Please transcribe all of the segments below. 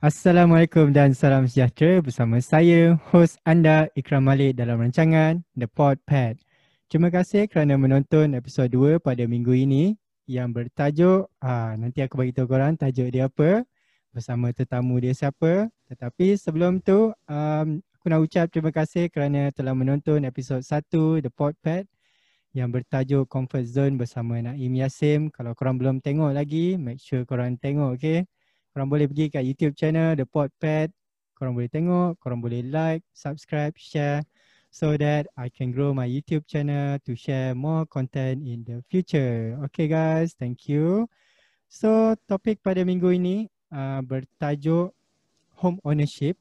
Assalamualaikum dan salam sejahtera bersama saya, hos anda Ikram Malik dalam rancangan The Podpad. Terima kasih kerana menonton episod 2 pada minggu ini yang bertajuk, ah, nanti aku bagi tahu korang tajuk dia apa bersama tetamu dia siapa. Tetapi sebelum tu, um, aku nak ucap terima kasih kerana telah menonton episod 1 The Podpad yang bertajuk Comfort Zone bersama Naim Yasim. Kalau korang belum tengok lagi, make sure korang tengok, okay? korang boleh pergi kat YouTube channel The Podpad. Korang boleh tengok, korang boleh like, subscribe, share so that I can grow my YouTube channel to share more content in the future. Okay guys, thank you. So topik pada minggu ini uh, bertajuk home ownership.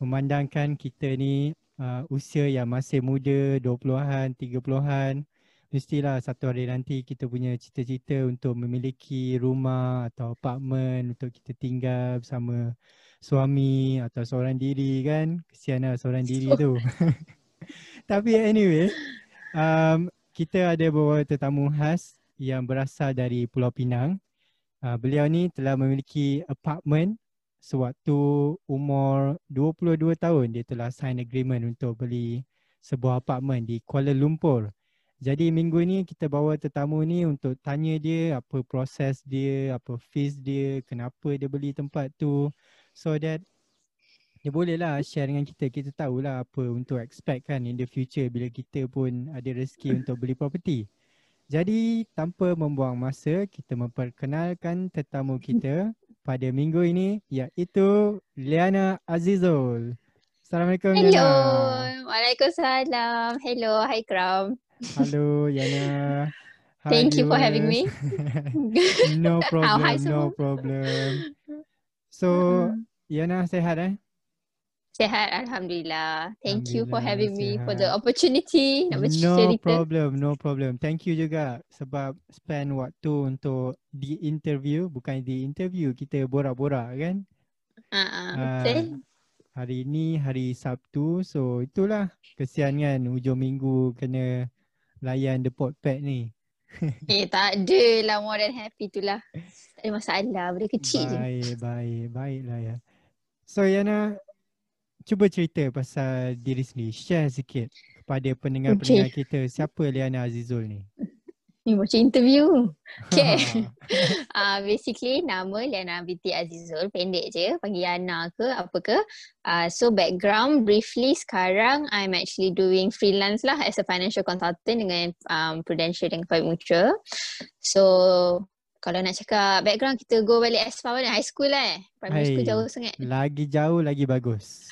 Memandangkan kita ni uh, usia yang masih muda, 20-an, 30-an mestilah satu hari nanti kita punya cita-cita untuk memiliki rumah atau apartmen untuk kita tinggal bersama suami atau seorang diri kan. Kesianlah seorang diri tu. Tapi anyway, um, kita ada bawa tetamu khas yang berasal dari Pulau Pinang. Uh, beliau ni telah memiliki apartmen sewaktu umur 22 tahun dia telah sign agreement untuk beli sebuah apartmen di Kuala Lumpur. Jadi minggu ni kita bawa tetamu ni untuk tanya dia apa proses dia, apa fees dia, kenapa dia beli tempat tu so that dia boleh lah share dengan kita, kita tahulah apa untuk expect kan in the future bila kita pun ada rezeki untuk beli property. Jadi tanpa membuang masa, kita memperkenalkan tetamu kita pada minggu ini iaitu Liana Azizul. Assalamualaikum Hello. Liana. Waalaikumsalam. Hello. Hi Kram. Hello Yana. Hi, Thank you for having me. no problem, no problem. So. Yana sehat eh? Sehat Alhamdulillah. Thank you for having me for the opportunity nak No bercerita. problem, no problem. Thank you juga sebab spend waktu untuk di interview, bukan di interview, kita borak-borak kan? Ah, betul. hari ni hari Sabtu, so itulah kesian kan hujung minggu kena layan the podpad ni. Eh tak ada lah more than happy tu lah. Tak ada masalah. Benda kecil je. Baik, baik, baiklah ya. So Yana, cuba cerita pasal diri sendiri. Share sikit kepada pendengar-pendengar kita. Siapa Liana Azizul ni? Ni macam interview. Okay. uh, basically nama Liana binti Azizul pendek je panggil Yana ke apa ke uh, so background briefly sekarang I'm actually doing freelance lah as a financial consultant dengan um, Prudential dan Private Mutual so kalau nak cakap background kita go balik as far mana? High school lah eh? Primary school Hai. jauh sangat. Lagi jauh lagi bagus.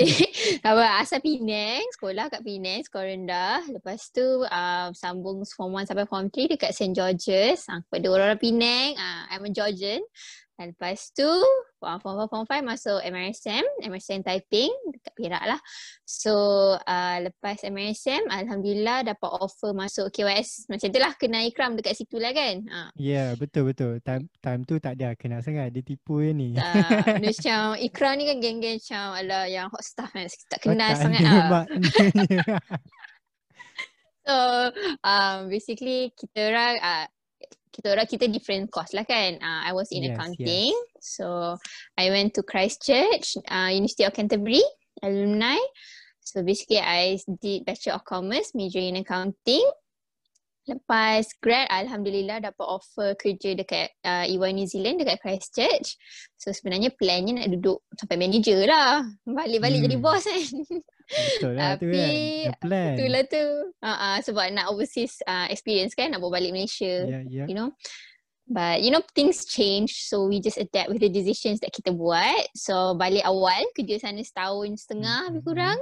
apa asal Penang sekolah kat Penang sekolah rendah. Lepas tu uh, sambung form 1 sampai form 3 dekat St George's. Uh, kepada orang-orang Penang. Uh, I'm a Georgian lepas tu form 4 form 5 masuk MRSM MRSM Taiping dekat Perak lah so uh, lepas MRSM Alhamdulillah dapat offer masuk KYS macam tu lah kena ikram dekat situ lah kan uh, Ya, yeah, betul betul. Time time tu tak ada kenal sangat dia tipu je ni. uh, dia macam ikram ni kan geng-geng macam ala yang hot stuff kan tak kenal tak sangat ada ah. maknanya. So um, basically kita orang uh, kita orang kita different course lah kan. Uh, I was in Yes, accounting. So I went to Christchurch, uh, University of Canterbury, alumni. So basically I did Bachelor of Commerce, major in accounting. Lepas grad, Alhamdulillah dapat offer kerja dekat uh, EY New Zealand dekat Christchurch. So sebenarnya plannya nak duduk sampai manager lah. Balik-balik Hmm. jadi boss kan. betul lah tu kan. The plan. Itulah tu. Uh, uh, sebab nak overseas uh, experience kan, nak bawa balik Malaysia. Ya, ya. You know. But you know things change so we just adapt with the decisions that kita buat. So balik awal kerja sana setahun setengah lebih Mhm. kurang.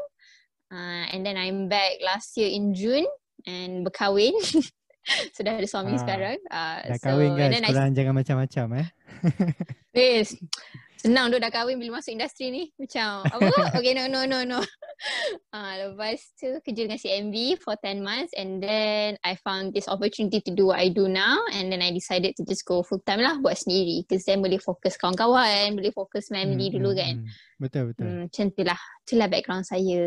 Uh, and then I'm back last year in June and berkahwin. Sudah ada suami Ah, sekarang. Uh, Dah so, kahwin and guys, then I korang jangan macam-macam eh. Yes. Senang tu dah kahwin bila masuk industri ni. Macam apa? Okay no no no no. uh, lepas tu kerja dengan CMB for 10 months and then I found this opportunity to do what I do now and then I decided to just go full time lah buat sendiri because then boleh fokus kawan-kawan, boleh fokus family hmm, dulu hmm, kan. Hmm. Betul betul. Hmm, macam tu lah. Itulah background saya.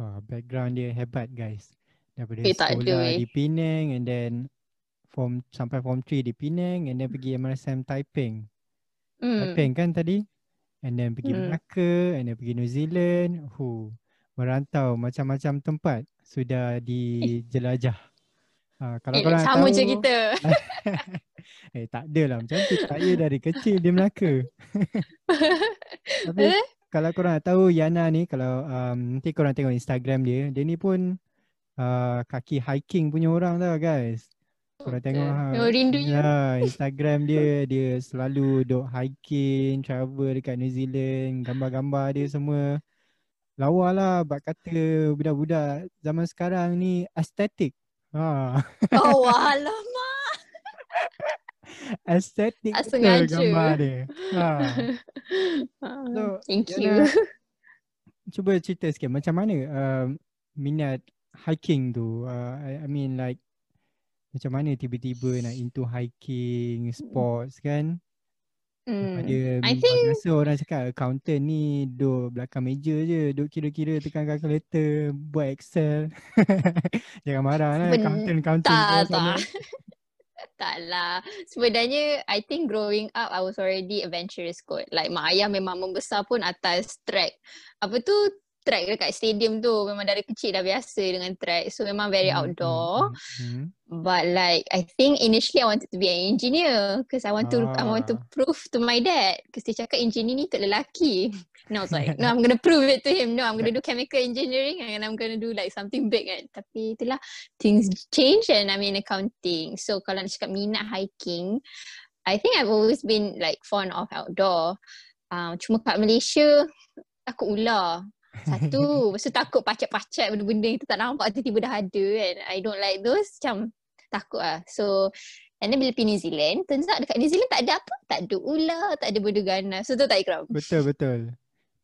Ha, background dia hebat guys. Daripada eh, sekolah ada, di Penang and then form sampai form 3 di Penang and then pergi MRSM Taiping. Hmm. Taiping kan tadi? And then pergi hmm. Melaka and then pergi New Zealand. Huh merantau macam-macam tempat sudah dijelajah. Ha, kalau eh, korang sama tahu, je kita. eh tak adalah macam tu. Saya dari kecil di Melaka. Tapi eh? kalau korang nak tahu Yana ni kalau um, nanti korang tengok Instagram dia, dia ni pun uh, kaki hiking punya orang tau guys. Korang tengok ha. Oh, rindu ya, Instagram dia dia selalu duk hiking, travel dekat New Zealand, gambar-gambar dia semua lawa lah bak kata budak-budak zaman sekarang ni estetik. Ha. Oh alamak. estetik tu gambar dia. Ha. So, Thank you. Cuba cerita sikit macam mana uh, minat hiking tu. Uh, I, I mean like macam mana tiba-tiba nak into hiking, sports kan? Hmm. Ada I think rasa orang cakap accountant ni duduk belakang meja je, duduk kira-kira tekan calculator, buat Excel. Jangan marah lah ben- accountant accountant. Tak, tak. tak lah. Sebenarnya I think growing up I was already adventurous kot. Like mak ayah memang membesar pun atas track. Apa tu track dekat stadium tu memang dari kecil dah biasa dengan track so memang very hmm, outdoor mm-hmm. mm-hmm. but like I think initially I wanted to be an engineer because I want to ah. I want to prove to my dad because dia cakap engineer ni untuk lelaki and I was like no I'm gonna prove it to him no I'm gonna do chemical engineering and I'm gonna do like something big kan tapi itulah things change and I'm in accounting so kalau nak cakap minat hiking I think I've always been like fond of outdoor um, cuma kat Malaysia takut ular satu, lepas tu takut pacak-pacak benda-benda kita tak nampak tiba-tiba dah ada kan. I don't like those macam takut lah. So, and then bila pergi New Zealand, turns out dekat New Zealand tak ada apa. Tak ada ular, tak ada benda ganas. So, tu tak ikram. Betul, betul.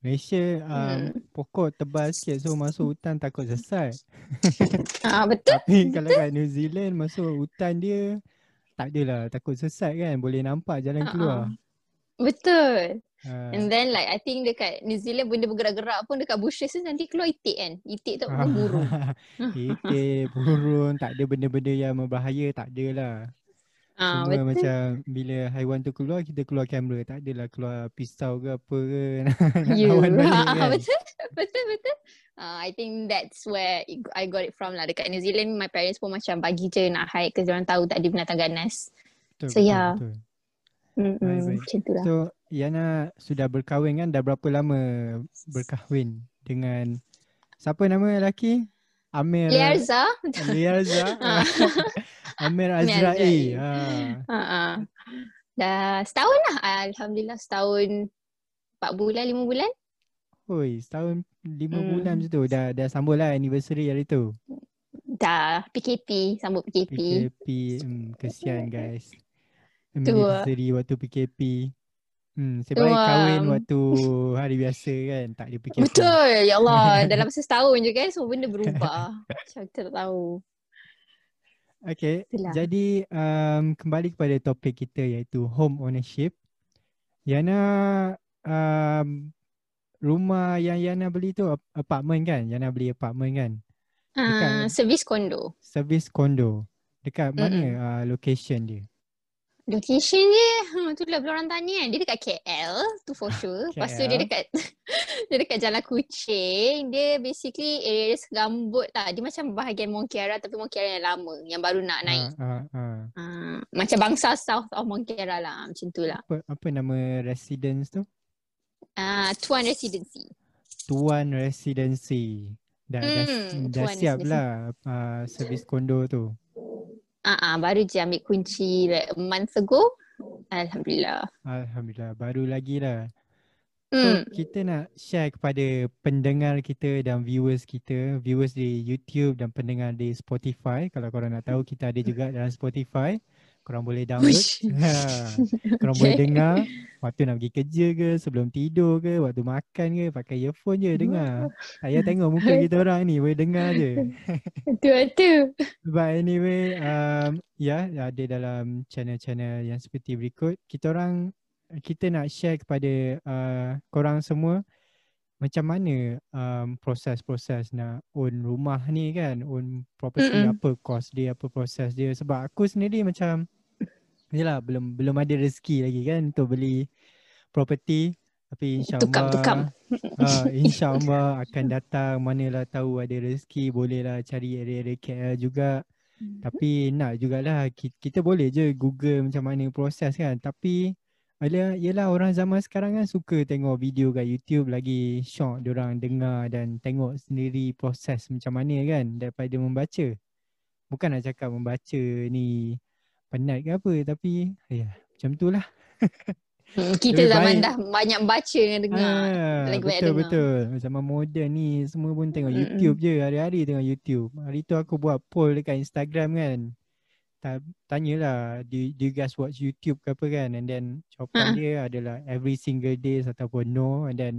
Malaysia um, hmm. pokok tebal sikit so masuk hutan takut sesat. Ah betul. Tapi kalau kat New Zealand masuk hutan dia tak adalah takut sesat kan boleh nampak jalan uh-uh. keluar. Betul. Uh. And then like I think dekat New Zealand benda bergerak-gerak pun dekat bushes tu nanti keluar itik kan. Itik tu pun burung. itik, burung, tak ada benda-benda yang berbahaya, tak ada lah. Ah, Cuma betul. macam bila haiwan tu keluar, kita keluar kamera. Tak adalah keluar pisau ke apa ke. Lawan balik kan. betul, betul, betul. Uh, I think that's where I got it from lah. Dekat New Zealand, my parents pun macam bagi je nak hike kerana orang tahu tak ada binatang ganas. Betul, so betul, yeah. Betul. Mm-mm, macam tu lah. So, Yana sudah berkahwin kan? Dah berapa lama berkahwin dengan siapa nama lelaki? Amir Liarza. Liarza. Amir Azra'i. Ha. Uh-uh. Dah setahun lah. Alhamdulillah setahun empat bulan, lima bulan. Oi, setahun lima hmm. bulan macam tu. Dah, dah sambut lah anniversary hari tu. Dah, PKP. Sambut PKP. PKP. Hmm, kesian guys. Anniversary waktu PKP. Hmm, sebab kahwin waktu hari biasa kan, tak ada PKP. Betul, ya Allah. Dalam masa setahun je kan, semua benda berubah. Macam kita tak tahu. Okay, Itulah. jadi um, kembali kepada topik kita iaitu home ownership. Yana, um, rumah yang Yana beli tu apartment kan? Yana beli apartment kan? Uh, servis kondo. Servis kondo. Dekat mana mm-hmm. uh, location dia? Location dia, hmm, tu lah orang tanya kan. Dia dekat KL, tu for sure. Lepas tu dia dekat dia dekat Jalan Kucing. Dia basically area segambut tak. Dia macam bahagian Mongkiara tapi Mongkiara yang lama. Yang baru nak naik. Uh, uh, uh. Uh, macam bangsa south of Mongkiara lah. Macam tu lah. Apa, apa nama residence tu? Uh, Tuan Residency. Tuan Residency. Dah, hmm, dah, dah siap lah uh, servis kondo tu. Ah, uh-uh, baru je ambil kunci like a month ago. Alhamdulillah. Alhamdulillah. Baru lagi lah. So, mm. kita nak share kepada pendengar kita dan viewers kita, viewers di YouTube dan pendengar di Spotify. Kalau korang nak tahu, kita ada juga dalam Spotify. Korang boleh download. ha. Korang okay. boleh dengar waktu nak pergi kerja ke, sebelum tidur ke, waktu makan ke, pakai earphone je dengar. Saya tengok muka kita orang ni, boleh dengar je. Betul-betul. But anyway, um, ya yeah, ada dalam channel-channel yang seperti berikut. Kita orang, kita nak share kepada uh, korang semua macam mana um, proses-proses nak own rumah ni kan own property Mm-mm. apa cost dia apa proses dia sebab aku sendiri macam yalah belum belum ada rezeki lagi kan untuk beli property tapi insyaallah uh, insyaallah akan datang. Manalah tahu ada rezeki bolehlah cari area-area KL juga. Mm-hmm. tapi nak jugalah kita, kita boleh je google macam mana proses kan. Tapi Alah, yelah orang zaman sekarang kan suka tengok video kat YouTube lagi syok orang dengar dan tengok sendiri proses macam mana kan daripada membaca. Bukan nak cakap membaca ni penat ke apa tapi ya macam tu lah. Hmm, kita zaman baik. dah banyak baca dengan dengar. Ah, lagi betul, dengar. Betul Zaman moden ni semua pun tengok Mm-mm. YouTube je hari-hari tengok YouTube. Hari tu aku buat poll dekat Instagram kan tanyalah do, do you guys watch YouTube ke apa kan and then jawapan uh. dia adalah every single day ataupun no and then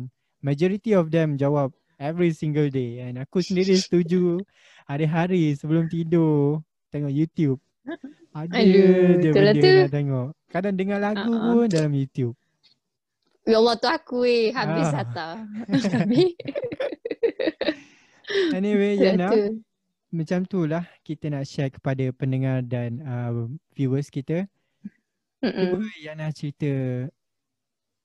majority of them jawab every single day and aku sendiri setuju hari-hari sebelum tidur tengok YouTube ada Aduh, je benda tu. nak tengok kadang dengar lagu uh-uh. pun dalam YouTube Ya Allah tu aku eh habis ah. data Anyway Yana macam tu lah kita nak share kepada pendengar dan uh, viewers kita. Cuba Yana cerita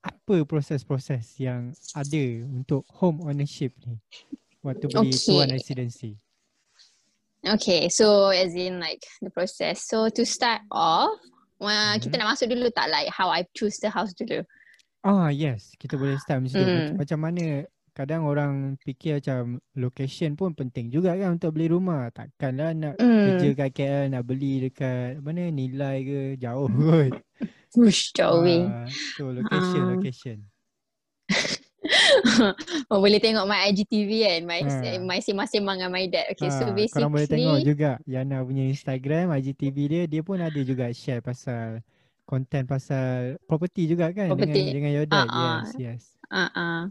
apa proses-proses yang ada untuk home ownership ni waktu beli okay. tuan residency. Okay, so as in like the process. So to start off, uh, mm-hmm. kita nak masuk dulu tak like how I choose the house dulu. Ah yes, kita boleh start macam mm. Macam mana kadang orang fikir macam location pun penting juga kan untuk beli rumah. Takkanlah nak mm. kerja kat KL nak beli dekat mana nilai ke jauh kot. Ush, jauh weh. Uh, so location, uh. location. oh, boleh tengok my IGTV kan my ha. my semang-semang dengan my dad okay ha. so basically korang boleh tengok juga Yana punya Instagram IGTV dia dia pun ada juga share pasal content pasal property juga kan property. dengan dengan your dad uh-uh. yes yes uh-uh.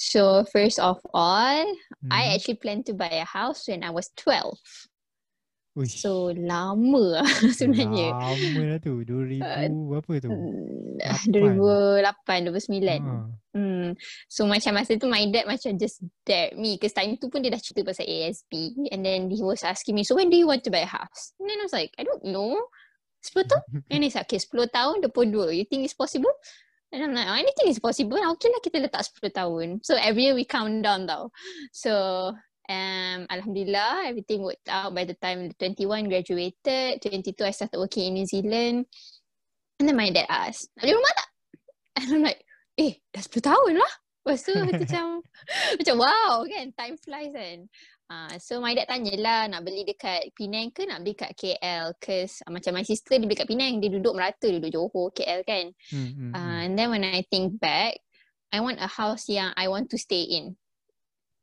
So first of all, hmm. I actually planned to buy a house when I was 12. Uish. So lama sebenarnya. Lama lah tu. 2000 uh, berapa tu? 2008, 2009. Uh. Hmm. So macam masa tu my dad macam just dare me. Because time tu pun dia dah cerita pasal ASB. And then he was asking me, so when do you want to buy a house? And then I was like, I don't know. 10 tahun? And he's like, okay 10 tahun, 22. You think it's possible? And I'm like, oh, anything is possible. Okay lah kita letak 10 tahun. So every year we count down tau. So um, Alhamdulillah everything worked out by the time 21 graduated. 22 I started working in New Zealand. And then my dad asked, nak beli rumah tak? And I'm like, eh dah 10 tahun lah. Lepas tu macam, macam wow kan, time flies kan. Uh, so my dad tanyalah nak beli dekat Penang ke nak beli kat KL cause uh, macam my sister dia beli kat Penang dia duduk merata duduk Johor KL kan. Hmm, hmm, uh, and then when I think back I want a house yang I want to stay in.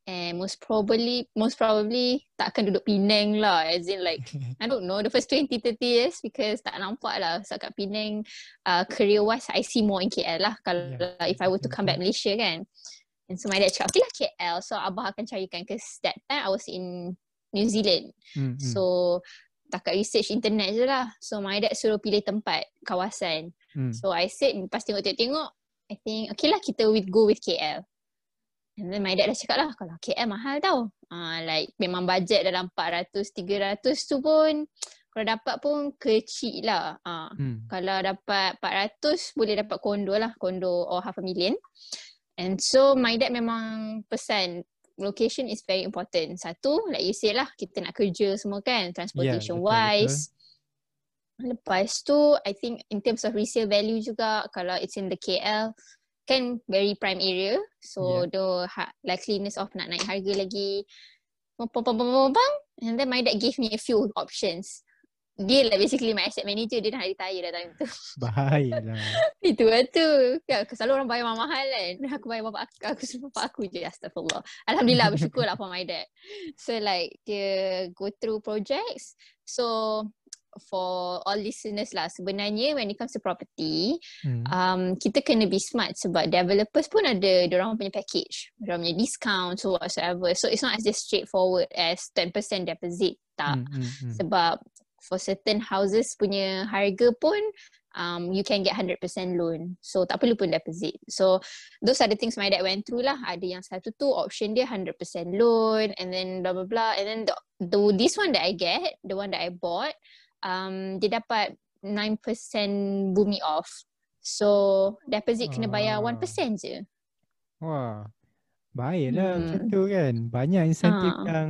And most probably most probably tak akan duduk Penang lah as in like I don't know the first 20 30 years because tak nampak lah so kat Penang uh, career wise I see more in KL lah kalau yeah. if I were to come back Malaysia kan. And so my dad cakap, okay lah KL. So Abah akan carikan. Because that time I was in New Zealand. Mm-hmm. So takat research internet je lah. So my dad suruh pilih tempat, kawasan. Mm. So I said, lepas tengok-tengok, I think, okay lah kita with go with KL. And then my dad dah cakap lah, kalau KL mahal tau. Uh, like memang budget dalam 400, 300 tu pun, kalau dapat pun kecil lah. Uh, mm. Kalau dapat 400, boleh dapat kondo lah. Kondo or half a million. And so my dad memang pesan location is very important. Satu, like you say lah, kita nak kerja semua kan, transportation yeah, betul, wise. Betul. Lepas tu, I think in terms of resale value juga, kalau it's in the KL, kan very prime area. So yeah. the ha- likeliness of nak naik harga lagi, and then my dad gave me a few options dia lah basically my asset manager dia dah retire dah time tu. Bahaya lah. Itu lah tu. Ya, selalu orang bayar mahal kan. Aku bayar bapak aku, aku suruh bapak aku je. Astagfirullah. Alhamdulillah bersyukur lah for my dad. So like dia go through projects. So for all listeners lah sebenarnya when it comes to property Hmm. um kita kena be smart sebab developers pun ada orang punya package orang punya discount so whatsoever so it's not as just straightforward as 10% deposit tak Hmm, hmm, hmm. sebab for certain houses punya harga pun um, you can get 100% loan. So tak perlu pun deposit. So those are the things my dad went through lah. Ada yang satu tu option dia 100% loan and then blah blah blah. And then the, the this one that I get, the one that I bought, um, dia dapat 9% bumi off. So deposit kena bayar Ah. 1% je. Wah. Baiklah macam Hmm. tu kan. Banyak insentif Ha. yang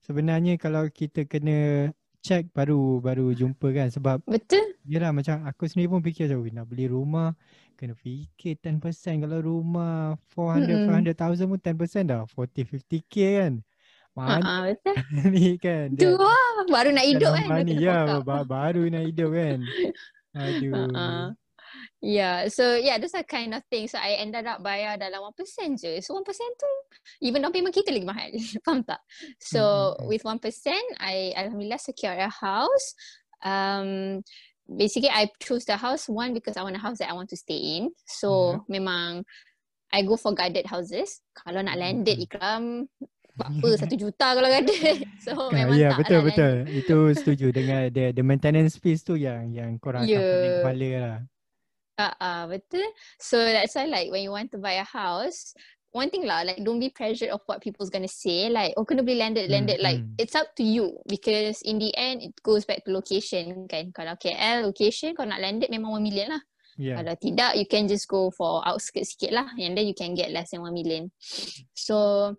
sebenarnya kalau kita kena check baru baru jumpa kan sebab Betul? Yelah macam aku sendiri pun fikir macam "Weh, nak beli rumah kena fikir 10% kalau rumah 400 Mm-mm. 500,000 pun 10% dah 40 50k kan. Mana Uh-uh, betul. ni kan. Tu lah. Baru nak hidup kan. kena ya ba- baru nak hidup kan. Aduh. Uh-uh. Yeah, so yeah, those are kind of things. So I ended up bayar dalam 1% je. So 1% tu even down payment kita lagi mahal. Faham tak? So Mm, mm, mm. with 1%, I alhamdulillah secure a house. Um basically I chose the house one because I want a house that I want to stay in. So memang I go for guarded houses. Kalau nak Mm, landed ikram apa satu juta kalau guarded. So Ah, memang ya tak betul lah betul. Itu setuju dengan the, the maintenance fees tu yang yang korang akan pening Yeah. kepala lah. Ah, uh, betul. So that's why like when you want to buy a house, one thing lah, like don't be pressured of what people's gonna say. Like, oh kena beli landed, landed. Like, hmm. it's up to you because in the end it goes back to location kan. Kalau KL location, kalau nak landed memang 1 million lah. Ya. Kalau tidak, you can just go for outskirts sikit lah and then you can get less than 1 million. So,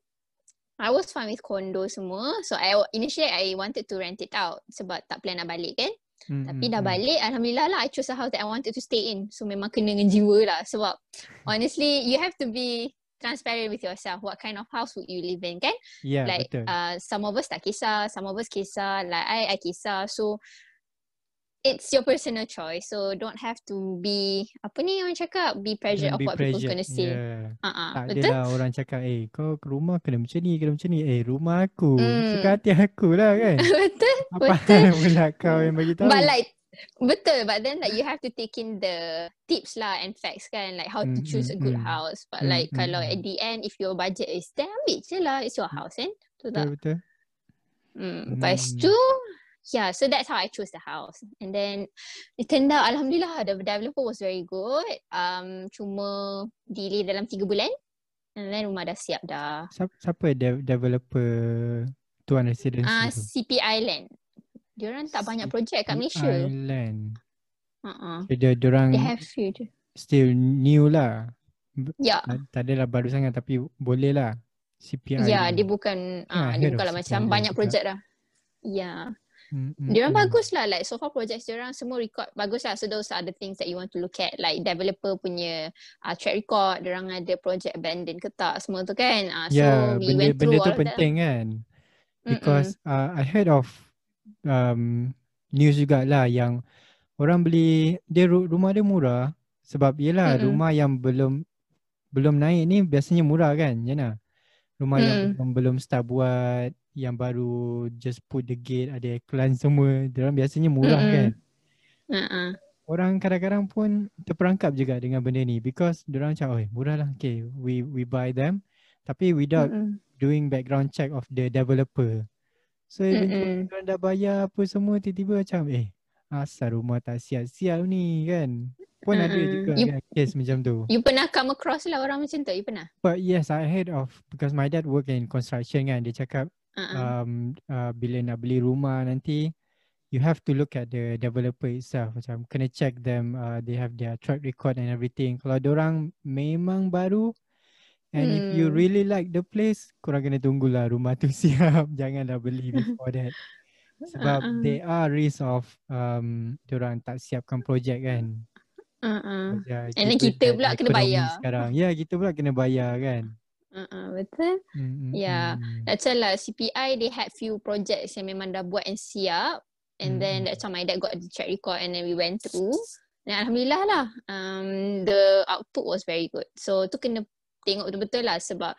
I was fine with condo semua. So, I initially I wanted to rent it out sebab tak plan nak balik kan. Hmm, Tapi hmm, dah hmm. balik, Alhamdulillah lah I chose a house that I wanted to stay in. So memang kena dengan jiwa lah. Sebab honestly, you have to be transparent with yourself. What kind of house would you live in kan? Ya like betul. uh, some of us tak kisah, some of us kisah. Like I, I kisah. So it's your personal choice. So don't have to be, apa ni orang cakap? Be pressured Don't of what pressured. gonna say. Ya. Uh-uh, Tak betul? adalah orang cakap, eh kau ke rumah kena macam ni, kena macam ni. Eh rumah aku, Hmm. suka hati aku lah kan. betul? Apa Betul. pula kau yang bagi tahu. But like betul but then like you have to take in the tips lah and facts kan like how to Mm, choose a mm, good mm. house but Mm, like mm, kalau mm. at the end if your budget is then ambil je lah it's your house kan betul tak betul betul. hmm. lepas Hmm. tu yeah so that's how I chose the house and then it turned out Alhamdulillah the developer was very good um cuma delay dalam 3 bulan and then rumah dah siap dah Siapa, siapa de- developer Tuan Residency ah tu? CP Island Diorang tak banyak projek kat Malaysia Island. uh-uh. So, dia orang they have few je still new lah. ya Tak, tak adalah baru sangat tapi boleh lah. CPI. Ya, dia bukan Yeah, ah I dia bukanlah CPI macam Island banyak projek dah. Ya. Hmm, hmm, Dia orang hmm. bagus lah like so far projects dia orang semua record bagus lah. So those are the things that you want to look at like developer punya uh, track record, dia orang ada project abandon ke tak semua tu kan. Uh, so Ya, we benda, went benda tu of that. penting kan. Mm-mm. Because uh, I heard of um, news jugalah yang orang beli dia ru- rumah dia murah sebab yelah Mm-mm. rumah yang belum belum naik ni biasanya murah kan Jana. Rumah yang Mm. belum belum start buat yang baru just put the gate ada iklan semua dia orang biasanya murah Mm-mm. kan. Uh-uh. Orang kadang-kadang pun terperangkap juga dengan benda ni because dia orang macam oh murah lah okay we we buy them tapi without Mm-mm. doing background check of the developer. So Mm-mm. orang dah bayar apa semua tiba-tiba macam eh asal rumah tak siap-siap ni kan. Pun ada Mm-mm. juga You- kan case macam tu. You pernah come across lah orang macam tu? You pernah? But yes I heard of because my dad work in construction kan dia cakap Uh-uh. um, uh, bila nak beli rumah nanti you have to look at the developer itself macam kena check them uh, they have their track record and everything. Kalau orang memang baru And if you Hmm. really like the place, korang kena tunggulah rumah tu siap. Janganlah beli before that. Sebab Uh-uh. there are risk of um, orang tak siapkan projek kan. Uh-uh. Ya, And then kita that pula kena bayar. Sekarang. Ya, kita pula kena bayar kan. Uh-uh. Betul? Mm, mm, Yeah. That's why lah CPI they had few projects yang memang dah buat and siap and Mm, then that's how my dad got the track record and then we went through dan Alhamdulillah lah um, the output was very good so tu kena tengok betul-betul lah sebab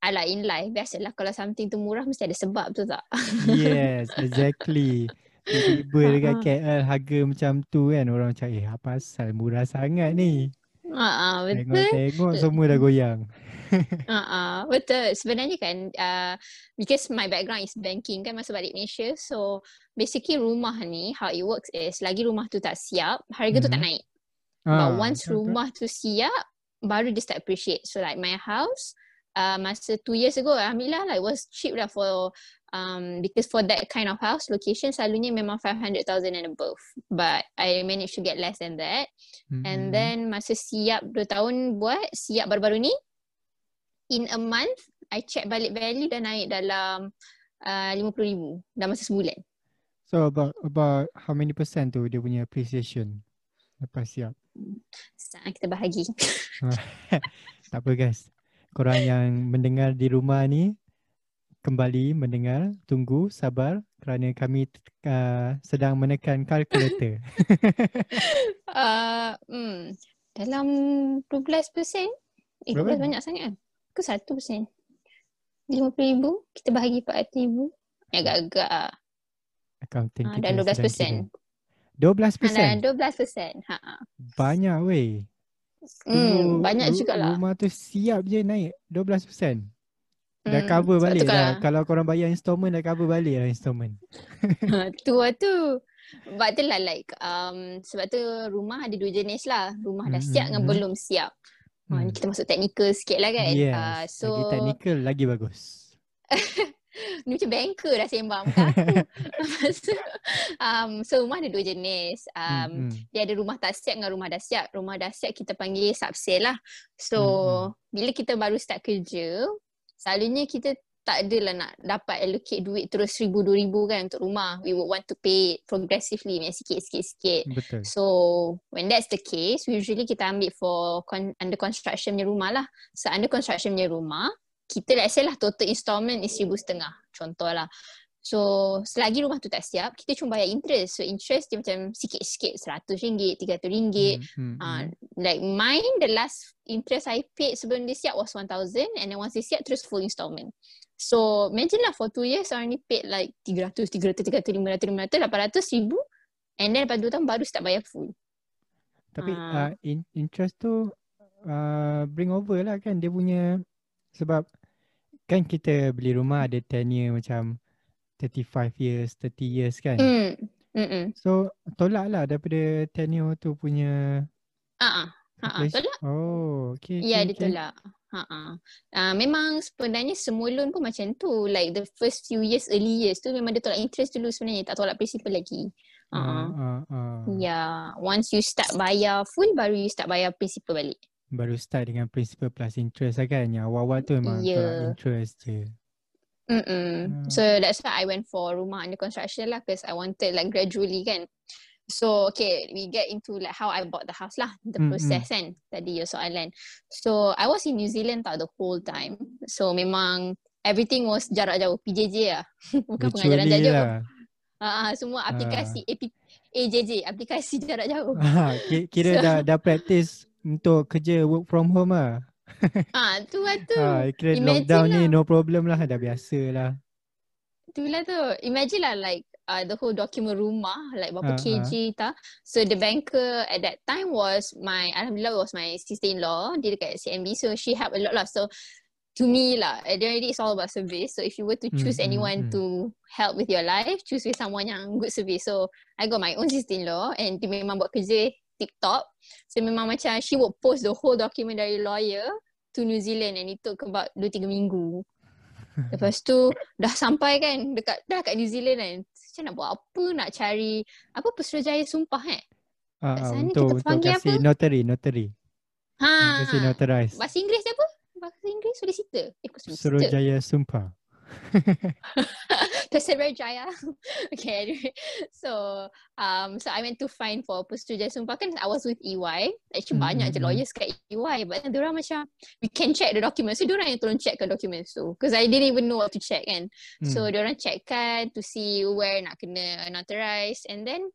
Alah in life biasalah kalau something tu murah mesti ada sebab tu tak Yes, exactly. Tiba-tiba dekat Ha-ha. KL harga macam tu kan orang macam eh apa asal murah sangat ni. Ah, betul. Tengok-tengok semua dah goyang. Uh, betul. Sebenarnya kan, uh, because my background is banking kan masa balik Malaysia. So basically rumah ni, how it works is lagi rumah tu tak siap, harga tu tak Mhm. naik. Ah, But once rumah tu siap, baru dia start appreciate. So like my house, uh, masa two years ago, Alhamdulillah like was cheap lah for um because for that kind of house location selalunya memang 500,000 and above but I managed to get less than that Mm-mm. and then masa siap 2 tahun buat siap baru-baru ni in a month I check balik value dah naik dalam uh, 50,000 dah masa sebulan So about about how many percent tu dia punya appreciation lepas siap? Sekarang kita bahagi Tak apa guys. Korang yang mendengar di rumah ni kembali mendengar, tunggu, sabar kerana kami uh, sedang menekan kalkulator. uh, hmm, dalam 12% eh Berapa? 12 banyak sangat kan ke 1% 50,000 kita bahagi 400,000 agak-agak. Accounting Ah, kita dan 12%. sedang kira. 12%? Ah, dan 12%. Ha ah. Banyak weh. Hmm, banyak ru- jugalah. Rumah tu siap je naik 12%. Dah Hmm, cover sebab balik dah. kalau- Kalau korang bayar installment dah cover balik lah installment. Ha, tu lah tu. Sebab tu lah like um, sebab tu rumah ada dua jenis lah. Rumah dah Hmm, siap hmm, dengan hmm. belum siap. Ha, Hmm. ni kita masuk technical sikit lah kan. Yes. Ah, so Lagi technical lagi bagus. ni macam banker dah sembang bukan aku. Um, so rumah ada dua jenis. Um, Hmm, hmm. dia ada rumah tak siap dengan rumah dah siap. Rumah dah siap kita panggil subsale lah. So Hmm, bila kita baru start kerja, selalunya kita tak adalah nak dapat allocate duit terus seribu dua ribu kan untuk rumah. We would want to pay progressively, macam sikit-sikit-sikit. Betul. So when that's the case, usually kita ambil for con- under construction punya rumah lah. So under construction punya rumah, kita let's say lah total installment is seribu setengah. Contoh lah. So selagi rumah tu tak siap, kita cuma bayar interest. So interest dia macam sikit-sikit, seratus ringgit, tiga ratus ringgit. Hmm, hmm, Ah, hmm. like mine, the last interest I paid sebelum dia siap was 1,000 and then once dia siap terus full installment. So imagine lah for two years I only paid like 300, 300, 300, 500, 500, 800, 1000 and then lepas 2 tahun baru start bayar full. Tapi Ah. uh, in, interest tu uh, bring over lah kan dia punya sebab kan kita beli rumah ada tenure macam 35 years, 30 years kan. Hmm. Mm-mm. So tolak lah daripada tenure tu punya Ah, ah. Ha ah, calculation. tolak. Oh, okay. Ya, okay, dia okay. tolak. Ha ah. Uh, memang sebenarnya semua loan pun macam tu. Like the first few years, early years tu memang dia tolak interest dulu sebenarnya. Tak tolak principal lagi. Ha ah. Ah, ah, ah. Ya, once you start bayar full baru you start bayar principal balik. Baru start dengan principal plus interest lah kan. Yang awal-awal tu memang Ya. tolak interest je. Mm-mm. Hmm. So that's why I went for rumah under construction lah because I wanted like gradually kan. So okay, we get into like how I bought the house lah, the Mm, mm. process kan. Tadi your soalan. So I was in New Zealand tau the whole time. So memang everything was jarak jauh, PJJ lah. Bukan pengajaran jarak jauh. lah. Ah, semua aplikasi AP, AJJ, aplikasi jarak jauh. Ah, ki- kira So- dah dah practice untuk kerja work from home lah. Ah, tu lah tu. Ah, kira Imagine lockdown ni lah. no problem lah. Dah biasa lah. Itulah tu. Imagine lah like uh, the whole document rumah, like Ah, berapa kg tak. So the banker at that time was my, Alhamdulillah was my sister-in-law. Dia dekat CMB. So she helped a lot lah. So to me lah, at the end of the day, it's all about service. So if you were to choose Mm, mm, anyone mm. to help with your life, choose with someone yang good service. So I got my own sister-in-law and dia memang buat kerja TikTok. So memang macam she would post the whole document dari lawyer to New Zealand and it took about 2-3 minggu. Lepas tu dah sampai kan dekat dah kat New Zealand kan. Macam nak buat apa nak cari apa Putrajaya sumpah eh. Ah, Kat sana untuk kita untuk panggil kasih apa? notary, notary. Ha. Kasih notarize. Bahasa Inggeris dia apa? Bahasa Inggeris solicitor. Eh, solicitor. Surujaya Sumpah. Putrajaya. okay, anyway. So, um, so I went to find for Putrajaya sumpah kan I was with EY. Actually Hmm, banyak je hmm, hmm. lawyers kat EY. But then diorang macam we can check the documents. So diorang yang tolong checkkan documents tu. Because I didn't even know what to check kan. So Hmm. diorang checkkan to see where nak kena notarize and then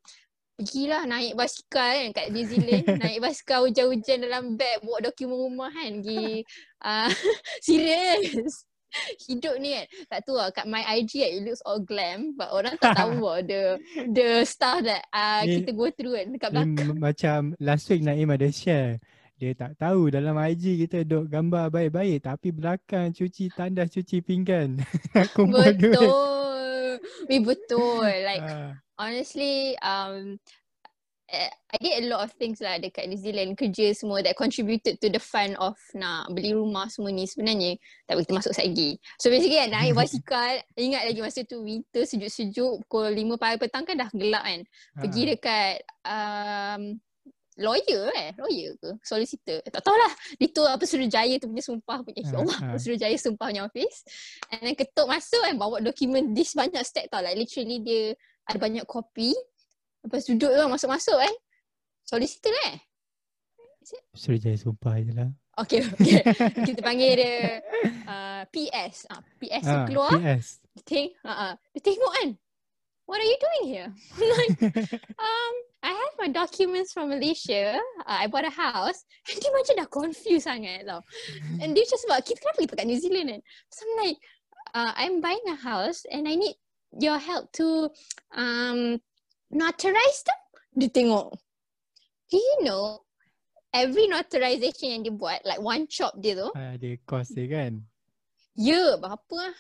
pergilah naik basikal kan kat New Zealand naik basikal hujan-hujan dalam beg bawa dokumen rumah kan pergi uh, serius hidup ni kan tak tahu lah kat my IG kan, it looks all glam but orang tak tahu lah the the stuff that uh, Ni- kita go through kan dekat belakang. macam last week Naim ada share. Dia tak tahu dalam IG kita duk gambar baik-baik tapi belakang cuci tandas cuci pinggan. Kumpul duit. Betul. We betul. Like Ah, honestly um eh, I did a lot of things lah dekat New Zealand kerja semua that contributed to the fun of nak beli rumah semua ni sebenarnya tak kita masuk lagi. So basically kan naik basikal ingat lagi masa tu winter sejuk-sejuk pukul 5 pagi petang kan dah gelap kan. Pergi ah. dekat um, lawyer eh lawyer ke solicitor tak tahulah di tu apa Suruhjaya tu punya sumpah punya ya Ah, Allah ah. Suruhjaya sumpah punya office and then ketuk masuk and bawa dokumen this banyak stack tau like literally dia ada banyak kopi lepas duduk tu masuk-masuk eh solicitor eh Suruh jadi sumpah je lah. Okay, okay. kita panggil dia uh, PS. Ah, PS tu Ah, keluar, PS. dia, teng uh, dia tengok kan. What are you doing here? like, um, I have my documents from Malaysia. Uh, I bought a house. And dia macam dah confused sangat tau. And dia macam sebab kita kenapa kita kat New Zealand kan? So I'm like, uh, I'm buying a house and I need your help to um, notarize them. Dia tengok. Do you know every notarization yang dia buat, like one chop dia tu, Ah, dia cost dia kan. ya yeah, berapa lah?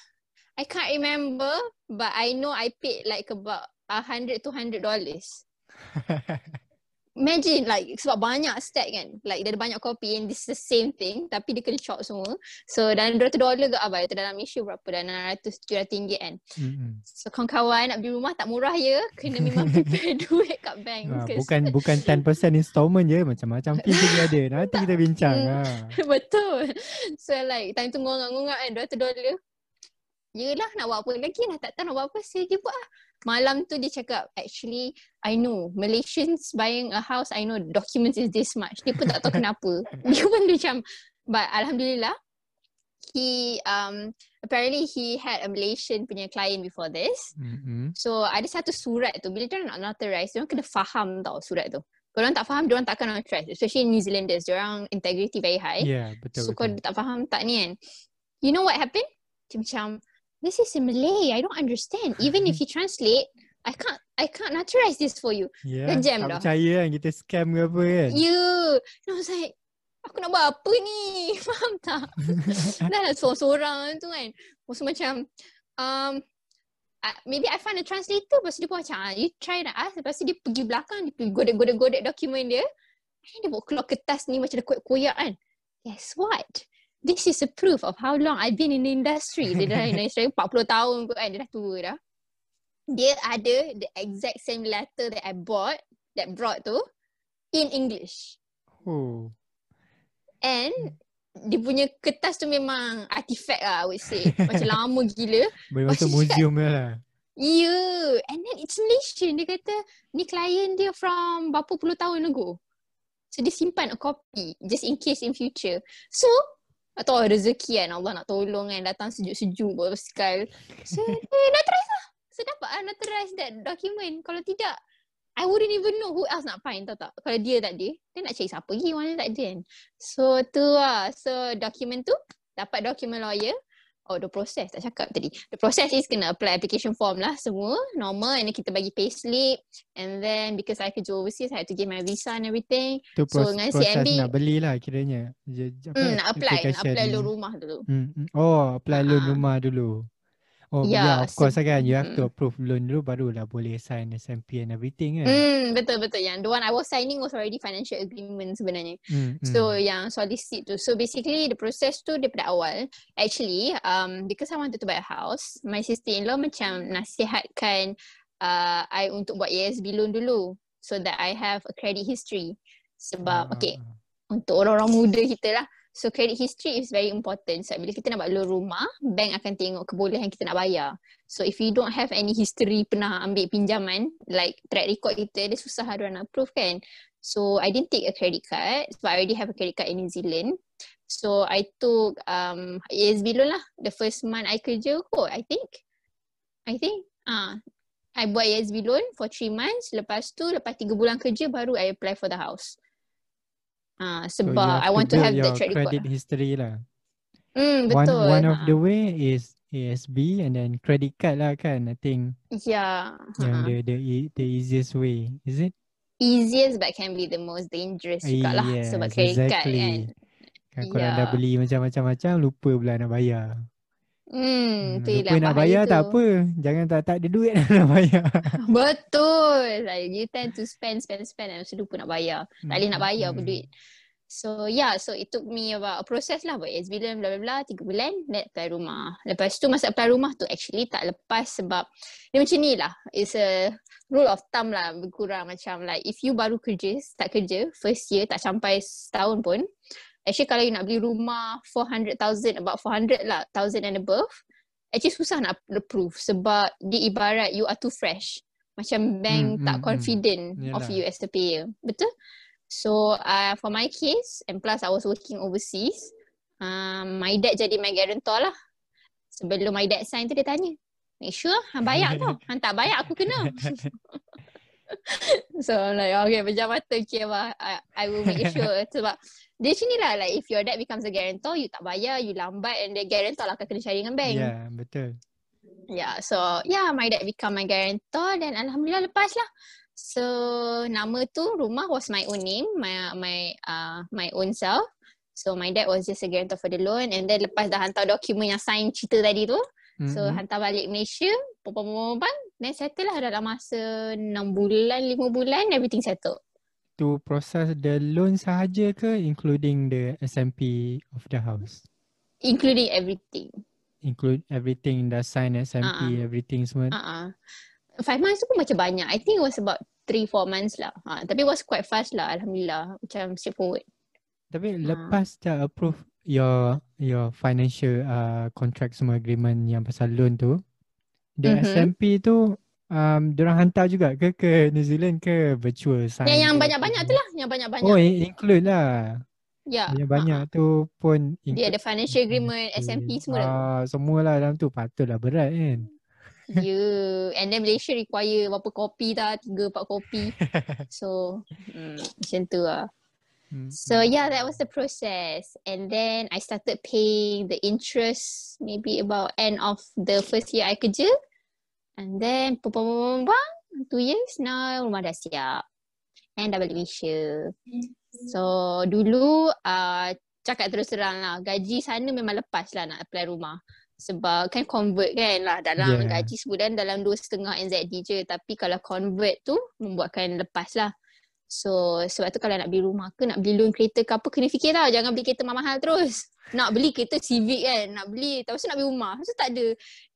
I can't remember, but I know I paid like about a hundred, two hundred dollars. Imagine like sebab banyak stack kan Like dia ada banyak kopi and this is the same thing Tapi dia kena chop semua So dalam 200 dolar ke apa Itu dalam Malaysia berapa Dalam 600 700 kan Mm-mm. So kawan-kawan nak beli rumah tak murah ya Kena memang prepare duit kat bank Ah, 'cause- bukan bukan 10% installment je macam-macam fee juga ada. Nanti kita bincang. Hmm. ah. Betul So like time tu ngongak-ngongak kan 200 dolar Yelah nak buat apa lagi Nak tak tahu nak buat apa Saya dia buat lah Malam tu dia cakap Actually I know. Malaysians buying a house I know documents is this much. Dia pun tak tahu kenapa. Dia pun macam But Alhamdulillah He um Apparently he had a Malaysian punya client before this. Mm-mm. So ada satu surat tu Bila dia nak notarize Dia kena faham tau surat tu. Kalau orang tak faham Dia orang takkan notarize. Especially New Zealanders Dia orang integrity very high. Ya, betul So betul. kalau tak faham tak ni kan. You know what happened? Dia macam This is in Malay I don't understand. Even if you translate I can't I can't notarize this for you. Ya, dah jam tak dah. percaya kan kita scam ke apa kan. Yeah And I was like Aku nak buat apa ni? Faham tak? Dah lah seorang-seorang tu kan. So macam um, uh, Maybe I find a translator Lepas tu dia pun macam ah, You try nak ask. Lepas tu dia pergi belakang Dia pergi godek-godek-godek dokumen dia. And dia bawa keluar kertas ni Macam dah koyak-koyak kan. Guess what This is a proof of how long I've been in the industry Dia dah in the industry 40 tahun kot kan Dia dah tua dah Dia ada the exact same letter that I bought That brought tu In English Oh. And dia punya kertas tu memang artifact lah I would say. Macam lama gila. Boleh masuk Macam museum lah. Yeah. And then it's Malaysian. Dia kata ni klien dia from berapa puluh tahun ago. So dia simpan a copy just in case in future. So tak tahu rezeki kan Allah nak tolong kan datang sejuk-sejuk bawa basikal. So eh, notarize lah. So dapat lah notarize that document. Kalau tidak I wouldn't even know who else nak find tau tak. Kalau dia tak ada, dia nak cari siapa lagi orang tak ada kan. So tu lah. So dokumen tu, dapat dokumen lawyer. Oh the process, tak cakap tadi. The process is kena apply application form lah semua. Normal and then kita bagi payslip. And then because I kerja overseas, I had to get my visa and everything. Tu So, pros- dengan proses CMB nak beli lah kiranya. Je, apa, Hmm, nak apply, nak apply loan rumah dulu. Hmm, hmm. Oh, apply loan Ah. rumah dulu. Oh, Ya, yeah, of course lah kan. You have to mm. approve loan dulu barulah boleh sign SMP and everything kan. Hmm, betul betul yang the one I was signing was already financial agreement sebenarnya. Hmm, So hmm. yang solicit tu. So basically the process tu daripada awal. Actually, um, because I wanted to buy a house, my sister-in-law macam nasihatkan uh, I untuk buat ASB loan dulu. So that I have a credit history. Sebab, Ah, okay, ah, untuk orang-orang muda kita lah. So credit history is very important. So bila kita nak buat loan rumah, bank akan tengok kebolehan kita nak bayar. So if you don't have any history pernah ambil pinjaman, like track record kita, dia susah ada nak approve kan. So I didn't take a credit card sebab I already have a credit card in New Zealand. So I took um ASB loan lah. The first month I kerja kot, I think. I think. Ah, I buat ASB loan for three months. Lepas tu, lepas tiga bulan kerja baru I apply for the house. Ah, So sebab I want to build have the track record. credit history lah. One betul. one of Ha. the way is ASB and then credit card lah kan. I think Yeah. yang ha. the the e- the easiest way. Is it? Easiest but can be the most dangerous juga lah. Sebab Yes, credit card kan. exactly. Kan korang dah Ya. beli macam-macam-macam lupa pula nak bayar. Hmm, Hmm, tu lupa nak bayar tu. tak apa. Jangan tak tak ada duit nak bayar. Betul. Like, you tend to spend, spend, spend and tu lupa nak bayar. Tak boleh nak bayar pun Hmm. duit. So yeah, so it took me about a process lah buat SB loan bla bla bla, tiga bulan, net apply rumah. Lepas tu masa apply rumah tu actually tak lepas sebab dia macam ni lah. It's a rule of thumb lah berkurang macam like if you baru kerja, start kerja, first year tak sampai setahun pun, actually kalau you nak beli rumah 400,000, about 400 lah, 1000 and above, actually susah nak approve sebab dia ibarat you are too fresh. Macam bank Hmm, tak hmm, hmm. confident of Yalah. you as the payer. Betul? So uh, for my case and plus I was working overseas, um, my dad jadi my guarantor lah. Sebelum my dad sign tu dia tanya, make sure hang bayar tau. Hang tak bayar aku kena. so I'm like okay pejam mata okay lah. I, I will make sure sebab dia macam ni lah like if your dad becomes a guarantor you tak bayar you lambat and the guarantor lah akan kena cari dengan bank. Ya, betul. Yeah, so yeah, my dad become my guarantor dan alhamdulillah lepas lah. So nama tu rumah was my own name, my my uh my own self. So my dad was just a guarantor for the loan and then lepas dah hantar dokumen yang sign cerita tadi tu, so Mm-mm. hantar balik Malaysia, pom-pom-pom then settle lah dalam masa 6 bulan, 5 bulan everything settled. to process the loan sahaja ke including the SMP of the house? Including everything. Include everything dah sign SMP, everything semua. Uh-uh. Five months tu pun macam banyak. I think it was about 3-4 months lah. Ha, tapi it was quite fast lah. Alhamdulillah. Macam straightforward. Tapi Ah. lepas dah approve your your financial uh, contract semua agreement yang pasal loan tu, the Mhm. SMP tu um diorang hantar juga ke ke New Zealand ke virtual sign? Yang, yang banyak-banyak tu lah. Yang banyak-banyak. Oh, in- include lah. ya. Banyak-banyak tu pun Dia ada financial agreement, SMP semua dah. Ah, semua lah dalam tu patutlah berat kan. Ya. Yeah. And then Malaysia require berapa kopi dah? Tiga, empat kopi. So, hmm, macam tu lah. Hmm, So yeah, that was the process. And then I started paying the interest maybe about end of the first year I kerja. And then pum, pum, two years now rumah dah siap. And dah balik Malaysia. So dulu uh, cakap terus terang lah gaji sana memang lepas lah nak apply rumah. Sebab kan convert kan lah dalam Yeah. gaji sebulan dalam dua setengah NZD je. Tapi kalau convert tu membuatkan lepas lah. So sebab tu kalau nak beli rumah ke nak beli loan kereta ke apa kena fikir tau jangan beli kereta mahal terus. Nak beli kereta Civic kan, nak beli tapi nak beli rumah. Tu tak ada.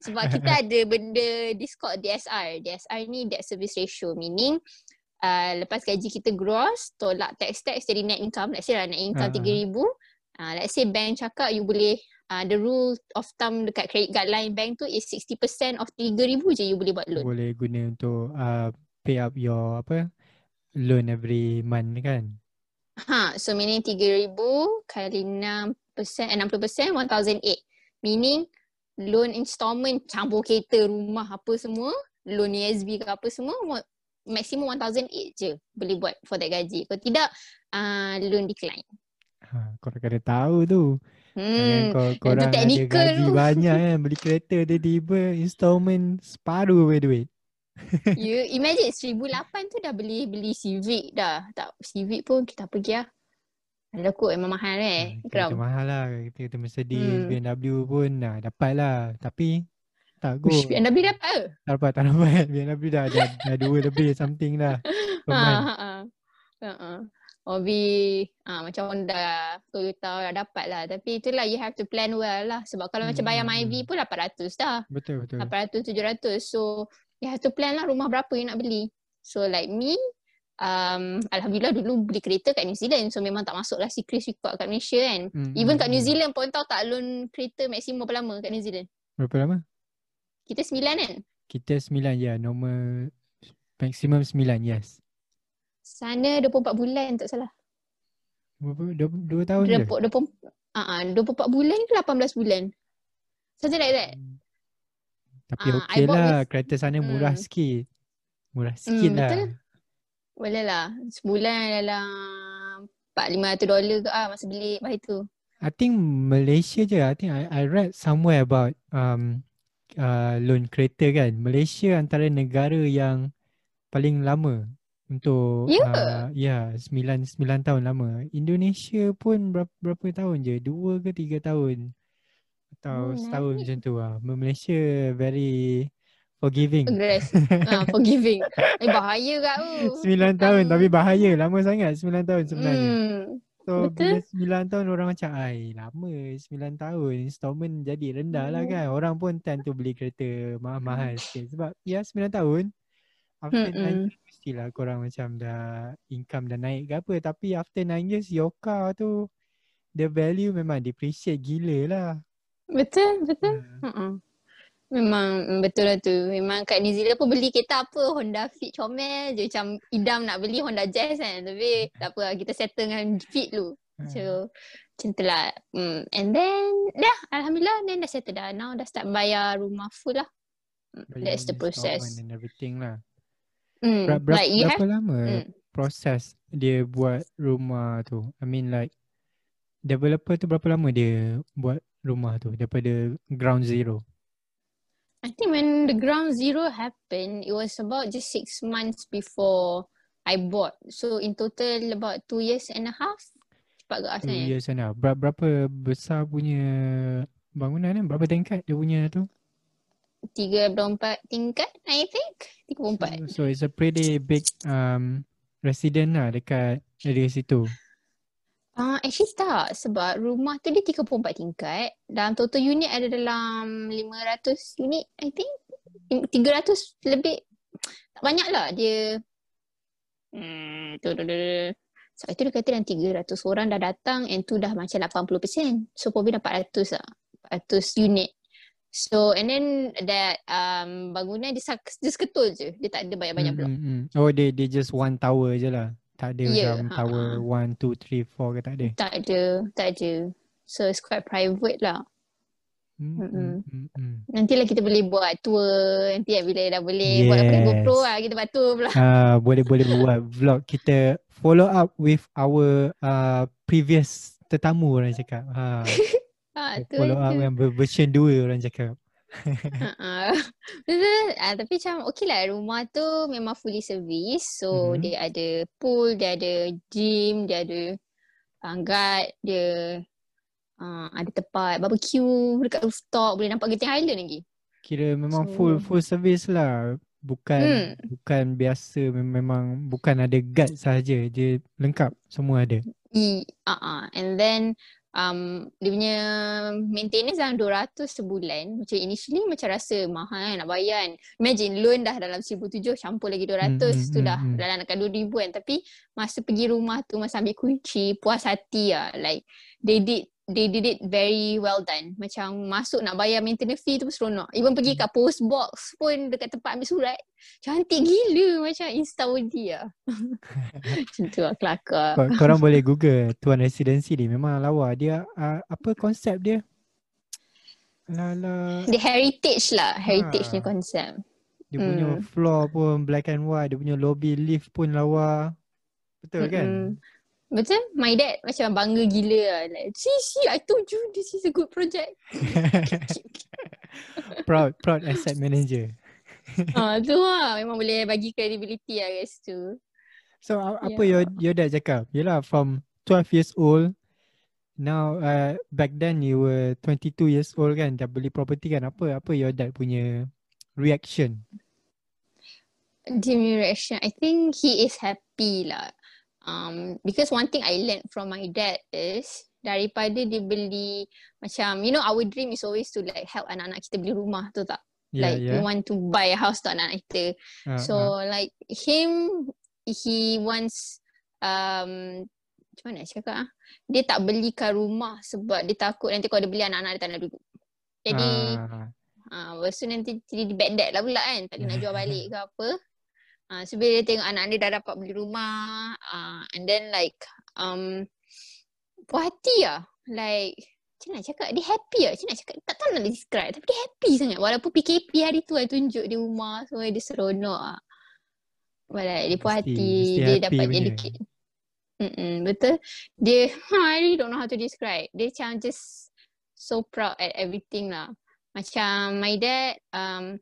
Sebab kita ada benda this called DSR. DSR ni debt service ratio meaning uh, lepas gaji kita gross tolak tax tax jadi net income. Let's say lah net income Ah. RM3,000. Uh, let's say bank cakap you boleh uh, the rule of thumb dekat credit guideline bank tu is 60% of RM3,000 je you boleh buat loan. boleh guna untuk uh, pay up your apa loan every month kan. Ha, so meaning 3000 kali 6%, eh, 60% 1008. Meaning loan installment campur kereta, rumah apa semua, loan ESB ke apa semua, maksimum 1008 je boleh buat for that gaji. Kalau tidak, uh, loan decline. Ha, korang kena tahu tu. Hmm. kau, korang ada gaji tu. banyak kan beli kereta tiba-tiba installment separuh punya duit. You imagine 1008 tu dah beli beli Civic dah. Tak Civic pun kita pergi lah. Ada kot memang mahal eh. Ha. Kereta mahal lah. Kereta Mercedes, Hmm. BMW pun nah, dapat lah. Tapi tak go. Uish, BMW dapat ke? Tak dapat, tak dapat. BMW dah, dah, dah dua lebih something dah. Ha, ha, ha. Ha, ha. Obi ah macam Honda, Toyota dah dapat lah. Tapi itulah you have to plan well lah. Sebab kalau macam bayar Hmm, MyV pun 800 dah. Betul, betul. 800, 700. So you have to plan lah rumah berapa you nak beli. So like me, um, Alhamdulillah dulu beli kereta kat New Zealand. So memang tak masuk lah secret record kat Malaysia kan. Hmm, Even kat New. Zealand pun tahu tak loan kereta maksimum berapa lama kat New Zealand? Berapa lama? Kita sembilan kan? Kita sembilan ya, normal maximum sembilan, yes. Sana 24 bulan tak salah. Berapa? Dua, dua tahun je? 20, 20, uh, 24 bulan ke 18 bulan? Something like that. Hmm. Tapi Ah, I okey lah, with- kereta sana murah Hmm. sikit. Murah sikit Hmm, lah. betul. Boleh lah. Sebulan dalam 4-500 dolar ke ah masa beli lepas itu. I think Malaysia je. I think I, I read somewhere about um uh, loan kereta kan. Malaysia antara negara yang paling lama untuk Ya. uh, ya sembilan sembilan tahun lama. Indonesia pun berapa, berapa tahun je? Dua ke tiga tahun? Atau Oh, setahun naik. macam tu lah. Malaysia very forgiving. Aggressive. ah, forgiving. Eh bahaya kat tu. Sembilan tahun Hmm. tapi bahaya. Lama sangat sembilan tahun sebenarnya. Hmm. So Betul. bila sembilan tahun orang macam ai lama sembilan tahun installment jadi rendah lah Hmm. kan. Orang pun tend to beli kereta mahal-mahal sikit sebab ya sembilan tahun after Mm-mm. nine years mestilah korang macam dah income dah naik ke apa tapi after nine years your car tu the value memang depreciate gila lah. Betul, betul. Uh-uh. Memang mm, betul lah tu. Memang kat New Zealand pun beli kereta apa Honda Fit comel je macam idam nak beli Honda Jazz kan. Tapi tak apa lah, kita settle dengan Fit dulu. Ha. So macam tu lah. Mm. And then dah Alhamdulillah then dah settle dah. Now dah start bayar rumah full lah. Mm, Bayar That's the process. and everything lah. Mm. Ber- berapa, Like berapa have lama mm. proses dia buat rumah tu? I mean like developer tu berapa lama dia buat rumah tu daripada ground zero? I think when the ground zero happened, it was about just six months before I bought. So in total about two years and a half. Cepat ke Two rasanya? years sana. Ber- berapa besar punya bangunan ni? Berapa tingkat dia punya tu? 34 tingkat, I think. 34. So, so it's a pretty big um resident lah dekat area situ. Ah, uh, actually tak. Sebab rumah tu dia 34 tingkat. Dalam total unit ada dalam 500 unit, I think. 300 lebih. Tak banyak lah. Dia... Hmm, tu, tu, tu, tu. So, itu dia kata dalam 300 orang dah datang and tu dah macam 80%. So, probably dah 400 lah. 400 unit. So, and then that um, bangunan dia, dia seketul je. Dia tak ada banyak-banyak blok. Mm, mm, mm. Oh dia dia just one tower je lah. Tak ada Ya, macam ha, tower ha. 1, 2, 3, 4 ke tak ada. Tak ada. Tak ada. So, it's quite private lah. Mm, mm, Mm-mm. mm, mm. Nantilah kita boleh buat tour Nanti lah bila dah boleh buat apa ni Yes. GoPro lah Kita buat tour pula Ah, boleh boleh buat vlog kita follow up with our uh, previous tetamu orang cakap. Ha, ha, tu follow up tu. dengan ver- version 2 orang cakap. Betul ah, Tapi macam okay lah Rumah tu memang fully service So Mhm. dia ada pool Dia ada gym Dia ada uh, guard Dia uh, ada tempat barbecue Dekat rooftop Boleh nampak Genting Highland lagi Kira memang So- full full service lah. Bukan Hmm. bukan biasa mem- memang bukan ada guard sahaja. Dia lengkap semua ada. I, uh-uh. And then um, dia punya maintenance dalam 200 sebulan. Macam initially macam rasa mahal kan nak bayar kan. Imagine loan dah dalam 1,700 campur lagi 200 Hmm, hmm, tu dah hmm. dalam dekat 2,000 kan. Tapi masa pergi rumah tu masa ambil kunci puas hati lah. Like they did they did it very well done. Macam masuk nak bayar maintenance fee tu pun seronok. Even pergi kat post box pun dekat tempat ambil surat. Cantik gila macam Instaworthy lah. Macam tu lah kelakar. Kor- korang boleh google Tuan Residency ni memang lawa. Dia uh, apa konsep dia? Lala Dia heritage lah, heritage ni Ha. konsep. dia punya Hmm. floor pun black and white, dia punya lobby lift pun lawa. Betul kan? Betul? My dad macam bangga gila lah. Like, see, see, I told you this is a good project. proud proud asset manager. ha, tu lah. Memang boleh bagi credibility lah guys tu. So a- apa Yeah. your your dad cakap? Yelah from 12 years old now uh, back then you were 22 years old kan dah beli property kan apa apa your dad punya reaction? Dia punya reaction, I think he is happy lah. Um, because one thing I learned from my dad is daripada dia beli macam you know our dream is always to like help anak-anak kita beli rumah tu tak? Yeah, like we yeah. want to buy a house untuk anak kita. Ah, So ah. like him he wants um macam mana nak cakap ah? Dia tak belikan rumah sebab dia takut nanti kalau dia beli anak-anak dia tak nak duduk. Jadi Ah, ah lepas tu nanti jadi bad debt lah pula kan. Tak boleh nak jual balik ke apa. Ah so bila dia tengok anak dia dah dapat beli rumah ah and then like um puas hati lah. Like macam nak cakap dia happy lah. Macam nak cakap tak tahu nak describe tapi dia happy sangat. Walaupun PKP hari tu I tunjuk dia rumah semua dia seronok lah. But like, dia puas hati mesti dia dapat punya. educate. Mm-mm, betul. Dia, I really don't know how to describe. Dia macam just so proud at everything lah. Macam my dad, um,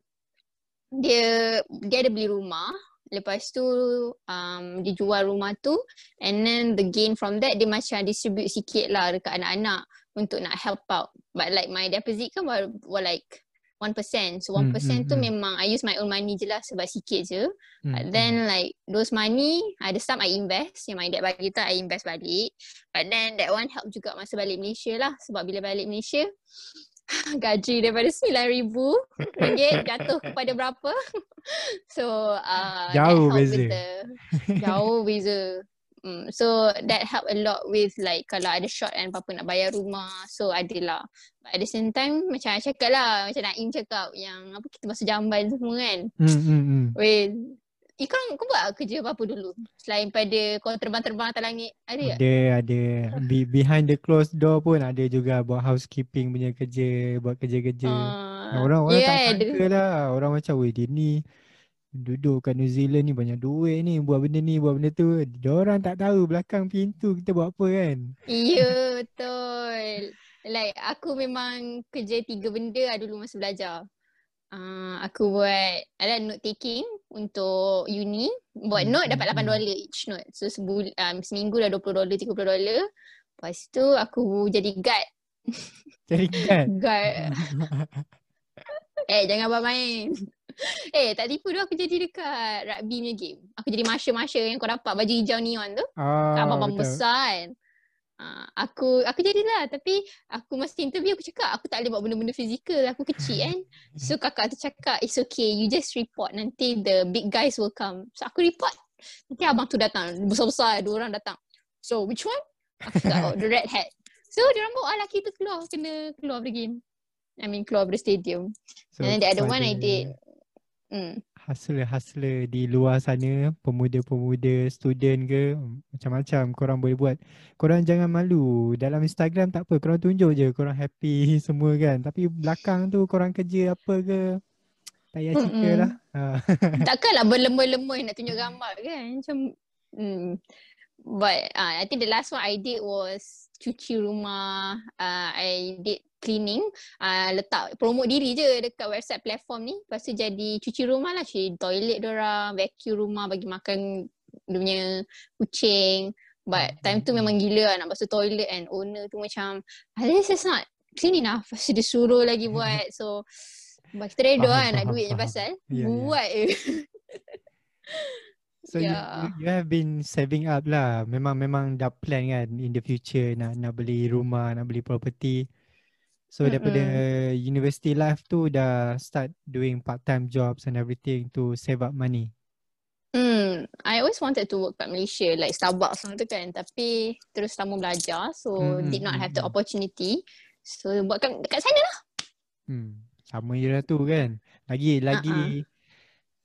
dia dia ada beli rumah. Lepas tu um, dia jual rumah tu and then the gain from that dia macam distribute sikit lah dekat anak-anak untuk nak help out. But like my deposit kan were, were like 1%. So 1% mm, tu mm, memang I use my own money je lah sebab sikit je. Mm, But then like those money, ada some I invest. Yang my dad bagi tu I invest balik. But then that one help juga masa balik Malaysia lah. Sebab bila balik Malaysia, gaji daripada RM9,000 jatuh kepada berapa. so uh, jauh beza. The, jauh beza. Mm, so that help a lot with like kalau ada short and apa-apa nak bayar rumah. So adalah. But at the same time macam I cakap lah. Macam Naim cakap yang apa kita masuk jamban semua kan. Hmm, hmm, hmm. Well, Ikram kau buat kerja apa-apa dulu? Selain pada kau terbang-terbang atas langit. Ada tak? Ada, ada. Be- behind the closed door pun ada juga buat housekeeping punya kerja. Buat kerja-kerja. Uh, orang orang yeah, tak sangka lah. Orang macam, weh dia ni duduk kat New Zealand ni banyak duit ni buat benda ni buat benda tu dia orang tak tahu belakang pintu kita buat apa kan iya betul like aku memang kerja tiga benda lah dulu masa belajar uh, aku buat ada note taking untuk uni buat hmm. note dapat 8 hmm. dolar each note so sebul um, seminggu dah 20 dolar 30 dolar lepas tu aku jadi guard jadi guard guard eh jangan buat main eh tak tipu tu aku jadi dekat rugby punya game. Aku jadi marshal-marshal yang kau dapat baju hijau neon tu. Ah, Abang-abang besar kan. Uh, aku aku jadilah. Tapi aku masa interview aku cakap aku tak boleh buat benda-benda fizikal. Aku kecil kan. So kakak tu cakap it's okay you just report. Nanti the big guys will come. So aku report. Nanti abang tu datang. Besar-besar dua orang datang. So which one? Aku cakap oh the red hat. So dia orang bawa lelaki tu keluar. Kena keluar dari game. I mean keluar dari stadium. So, and then the other one I did. Hmm. Hustler-hustler di luar sana, pemuda-pemuda, student ke, macam-macam korang boleh buat. Korang jangan malu. Dalam Instagram tak apa, korang tunjuk je korang happy semua kan. Tapi belakang tu korang kerja apa ke, tak payah cerita lah. Takkanlah berlemah-lemah nak tunjuk gambar kan. Macam, hmm. But uh, I think the last one I did was cuci rumah. Uh, I did cleaning. Uh, letak promote diri je dekat website platform ni. Lepas tu jadi cuci rumah lah. Cuci toilet orang, vacuum rumah, bagi makan dia punya kucing. But time tu memang gila lah nak basuh toilet and owner tu macam this is not clean enough. Lepas tu dia suruh lagi buat. So, kita reda lah nak duit je pasal. Yeah, ya. buat je. So yeah. you, you have been saving up lah. Memang memang dah plan kan in the future nak nak beli rumah, nak beli property. So mm-hmm. daripada university life tu dah start doing part time jobs and everything to save up money. Hmm, I always wanted to work kat Malaysia like Starbucks tu kan tapi terus lama belajar so mm-hmm. did not have the opportunity. So buat kat, kat sana lah. Hmm, sama je lah tu kan. Lagi lagi uh-uh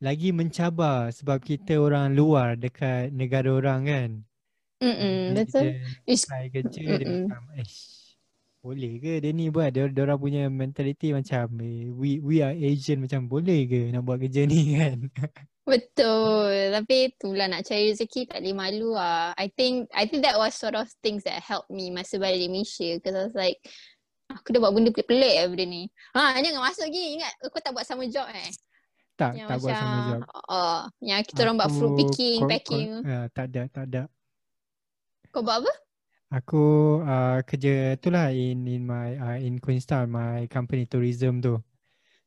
lagi mencabar sebab kita orang luar dekat negara orang kan. Hmm betul. Try kerja dia macam boleh ke dia ni buat dia, orang punya mentality macam eh, we we are Asian macam boleh ke nak buat kerja ni kan. Betul. Tapi itulah nak cari rezeki tak boleh malu lah. I think I think that was sort of things that helped me masa balik di Malaysia because I was like aku dah buat benda pelik-pelik lah benda ni. Ha jangan masuk lagi ingat aku tak buat sama job eh. Tak, yang tak macam, buat sama job. Oh, yang kita orang buat fruit picking, packing. Uh, tak ada, tak ada. Kau buat apa? Aku uh, kerja tu lah in in my uh, in Queenstown, my company tourism tu.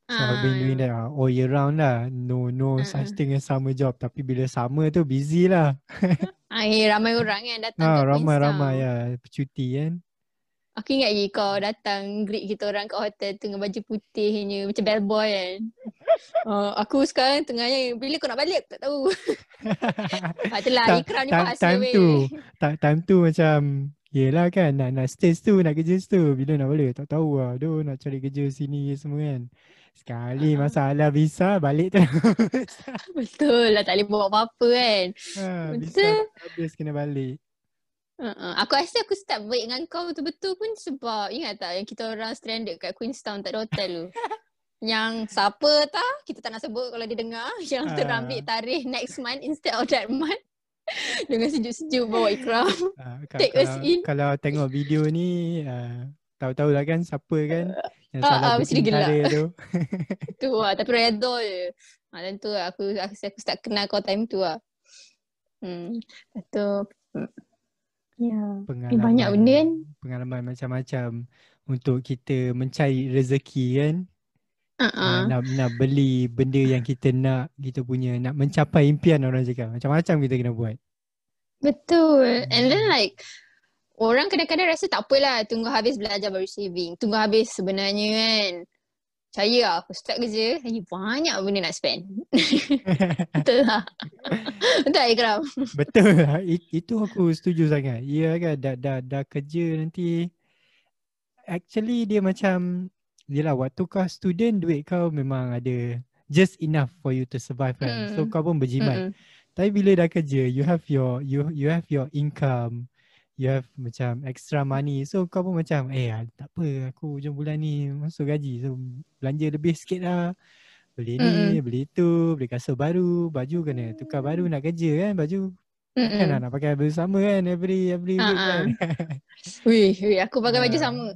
So uh, I've been doing that uh, all year round lah. No no uh, such thing as summer job. Tapi bila summer tu busy lah. Ay, ramai orang yang datang ah, ke ramai. Ramai ya, cuti kan. Aku ingat lagi kau datang greet kita orang kat hotel dengan baju putih ni macam bellboy kan. Uh, aku sekarang tengah yang bila kau nak balik? Aku tak tahu. ah, itulah ikram ni bahasa time tu, time tu macam Yelah kan nak nak stage tu nak kerja tu bila nak balik? Tak tahu lah. Aduh nak cari kerja sini semua kan. Sekali uh masalah visa balik tu betul lah tak boleh buat apa-apa kan. Ha, betul. habis kena balik. Uh-uh. Aku rasa aku start baik dengan kau betul-betul pun sebab ingat tak yang kita orang stranded kat Queenstown tak ada hotel tu. yang siapa tak kita tak nak sebut kalau dia dengar yang uh. terambil tarikh next month instead of that month. Dengan sejuk-sejuk bawa ikram. Ah, ka- Take us kalau, in. kalau tengok video ni uh, tahu-tahu lah kan siapa kan yang Ah, salah ah, mesti gelak. tu. tu lah. Tapi redha je. Ha, dan tu lah. Aku, aku, aku start kenal kau time tu lah. Hmm. Lepas tu. hmm. Ya. Pengalaman, banyak benda kan? Pengalaman macam-macam untuk kita mencari rezeki kan. Uh-uh. Uh, nak, nak beli benda yang kita nak, kita punya nak mencapai impian orang cakap. Macam-macam kita kena buat. Betul. And then like orang kadang-kadang rasa tak apalah tunggu habis belajar baru saving. Tunggu habis sebenarnya kan. Percaya lah aku start kerja lagi banyak benda nak spend. Betul lah. Betul tak Ikram? Betul lah. It, itu aku setuju sangat. Ya kan dah, dah, dah kerja nanti. Actually dia macam Yelah waktu kau student duit kau memang ada just enough for you to survive kan. So Mm. kau pun berjimat. Mm-mm. Tapi bila dah kerja you have your you you have your income. You have macam extra money. So kau pun macam eh ah, tak apa aku hujung bulan ni masuk gaji. So belanja lebih sikit lah. Beli ni, Mm-mm. beli tu, beli kasut baru, baju kena tukar baru nak kerja kan. Baju Mm-mm. nak, nak pakai baju sama kan every every week Ah, ah. kan. Wih, wih, aku pakai baju Ah. sama.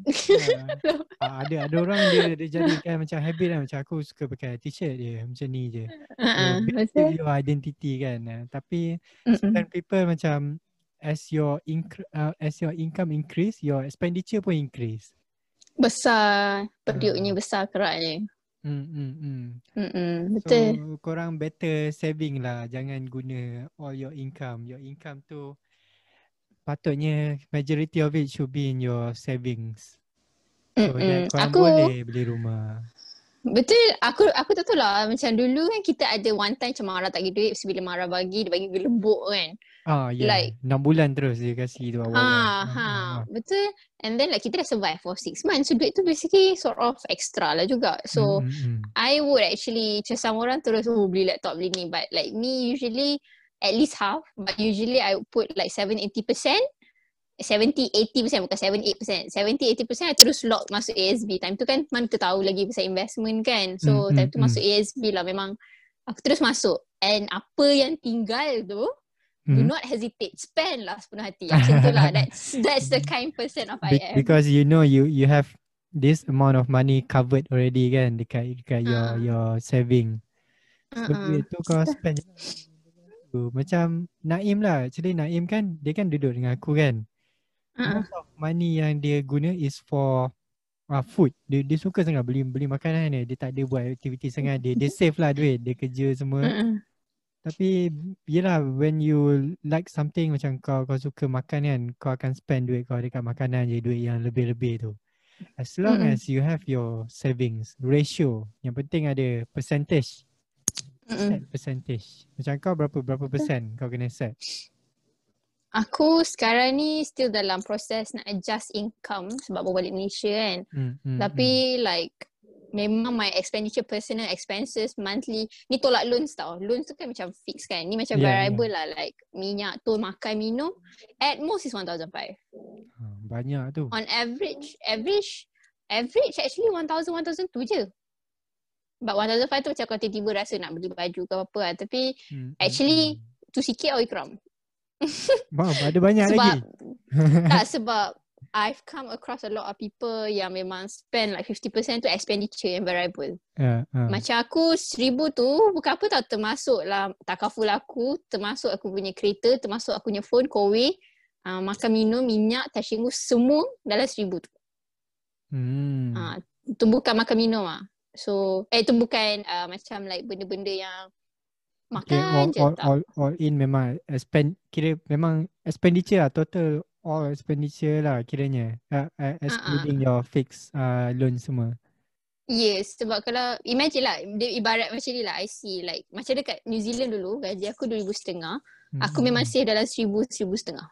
Ah, ada ada orang dia dia jadikan macam habit lah macam aku suka pakai t-shirt dia macam ni je. Uh-uh. Build Betul. your identity kan. Ah, tapi certain people macam as your inc- uh, as your income increase, your expenditure pun increase. Besar. Periuknya Ah. besar keraknya. Hmm hmm hmm. Mm-mm. So Betul. korang better saving lah. Jangan guna all your income. Your income tu patutnya majority of it should be in your savings. So Mm-mm. that korang Aku boleh beli rumah. Betul, aku aku tak tahu lah macam dulu kan kita ada one time macam marah tak bagi duit, so bila marah bagi dia bagi gelembuk kan. Ah ya. Like- Yeah. 6 bulan terus dia kasih tu awal. Ha, ha, betul. And then like kita dah survive for six months. So duit tu basically sort of extra lah juga. So mm, mm, mm. I would actually macam some orang terus oh beli laptop beli ni but like me usually at least half but usually I would put like 7-80% 70-80% bukan 7-8% 70-80% I terus lock masuk ASB time tu kan mana kita tahu lagi pasal investment kan so Hmm, time hmm, tu masuk ASB lah memang aku terus masuk and apa yang tinggal tu do Hmm. not hesitate spend lah sepenuh hati macam tu lah that's that's the kind person of I Be- am because you know you you have this amount of money covered already kan dekat dekat your Ah. your saving. So uh-uh. duit tu kau spend. Tu, Macam Naim lah Actually Naim kan Dia kan duduk dengan aku kan Uh-uh. Most of money yang dia guna Is for uh, Food dia, dia suka sangat Beli beli makanan ni Dia tak ada buat aktiviti sangat Dia dia save lah duit Dia kerja semua Uh-uh. Tapi Yelah When you like something Macam kau kau suka makan kan Kau akan spend duit kau Dekat makanan je Duit yang lebih-lebih tu As long Mm-mm. as you have your savings Ratio Yang penting ada Percentage. Set percentage Macam kau berapa Berapa persen Kau kena set Aku sekarang ni still dalam proses nak adjust income sebab baru balik Malaysia kan. Hmm, hmm, Tapi like memang my expenditure personal expenses monthly ni tolak loans tau. Loans tu kan macam fix kan. Ni macam Yeah, variable lah like minyak tu makan minum at most is 1005. hmm. Ha, Banyak tu On average average average actually 1000 1002 je. But 1005 tu macam kau tiba-tiba rasa nak beli baju ke apa lah. Tapi Hmm, hmm, actually tu sikit oh ikram. Wow, ada banyak sebab lagi. tak sebab I've come across a lot of people yang memang spend like 50% tu expenditure yang variable. Ya, ha. Macam aku seribu tu bukan apa tau termasuk lah takaful aku, termasuk aku punya kereta, termasuk aku punya phone, kowe, uh, makan minum, minyak, tashinggu semua dalam seribu tu. Hmm. Uh, tu bukan makan minum ah. So eh tu bukan uh, macam like benda-benda yang Okay, all, makan je all, tak. all, all in memang spend kira memang expenditure lah total all expenditure lah kiranya uh, uh, excluding your fixed uh, loan semua. Yes, sebab kalau imagine lah, dia ibarat macam ni lah, I see like macam dekat New Zealand dulu, gaji aku RM2,500, Hmm, aku memang save dalam RM1,000, RM1,500.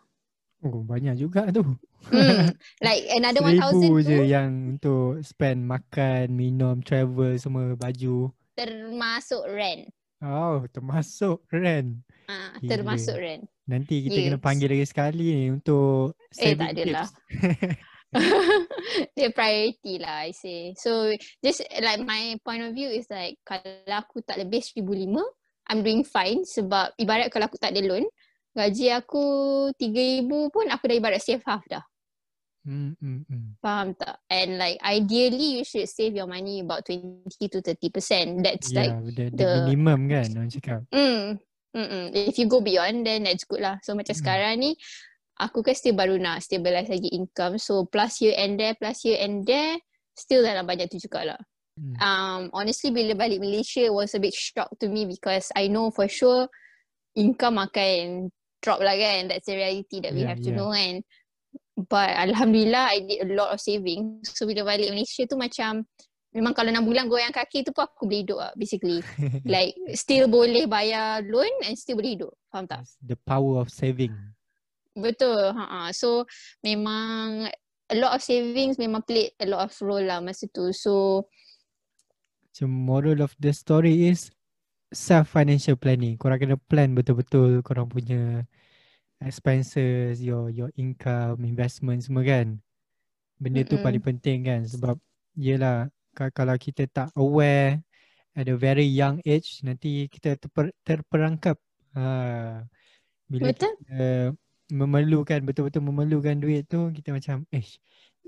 Oh banyak juga tu. Hmm, like another Seribu RM1,000 je tu yang untuk spend makan, minum, travel semua baju. termasuk rent. Oh termasuk rent. Ah, Gila. termasuk rent. Nanti kita kena Yes. panggil lagi sekali ni untuk Eh, tak adalah. dia priority lah I say. So just like my point of view is like kalau aku tak lebih RM1,500 I'm doing fine sebab ibarat kalau aku tak ada loan gaji aku 3000 pun aku dah ibarat save half dah. Hmm, hmm, hmm. Faham tak? And like ideally you should save your money about 20 to 30%. That's Yeah, like the, the, the- minimum kan orang cakap. mm, mm if you go beyond then that's good lah. So macam Mm. sekarang ni aku kan still baru nak stabilize lagi income. So plus year end there, plus year end there still dalam banyak tu juga lah. Hmm. um, honestly bila balik Malaysia was a bit shock to me because I know for sure income akan drop lah kan. That's the reality that we Yeah, have to yeah. know kan. But Alhamdulillah I did a lot of saving. So bila balik Malaysia tu macam memang kalau 6 bulan goyang kaki tu pun aku boleh hidup lah basically. like still boleh bayar loan and still boleh hidup. Faham tak? the power of saving. Betul. Ha So memang a lot of savings memang played a lot of role lah masa tu. So So moral of the story is self financial planning. Korang kena plan betul-betul korang punya expenses, your your income, investment semua kan. Benda tu Mm-mm. paling penting kan sebab yelah kalau kita tak aware at a very young age nanti kita terper, terperangkap. Ha, bila betul? kita memerlukan betul-betul memerlukan duit tu kita macam eh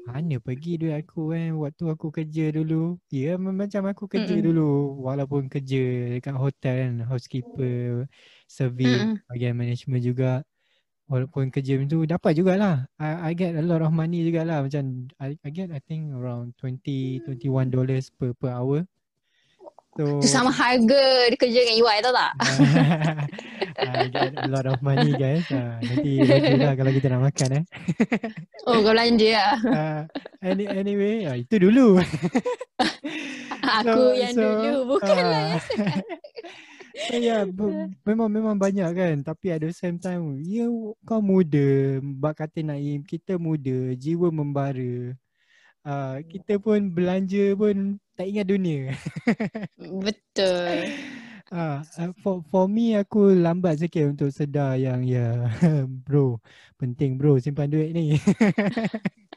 mana pergi duit aku eh waktu aku kerja dulu ya macam aku kerja Mm-mm. dulu walaupun kerja dekat hotel kan housekeeper service Mm-mm. bahagian management juga walaupun kerja macam tu dapat jugalah. I, I get a lot of money jugalah. Macam I, I get I think around 20 21 dollars per per hour. So Tu sama harga dia kerja dengan EY tau tak? I get a lot of money guys. Uh, nanti lah kalau kita nak makan eh. Oh kau belanja lah. uh, any, anyway uh, itu dulu. Aku yang dulu bukanlah ah. So yeah, be- memang memang banyak kan. Tapi at the same time ya kau muda bak kata Naim kita muda jiwa membara. Uh, kita pun belanja pun tak ingat dunia. Betul. Ah, uh, for for me aku lambat sikit untuk sedar yang ya bro penting bro simpan duit ni.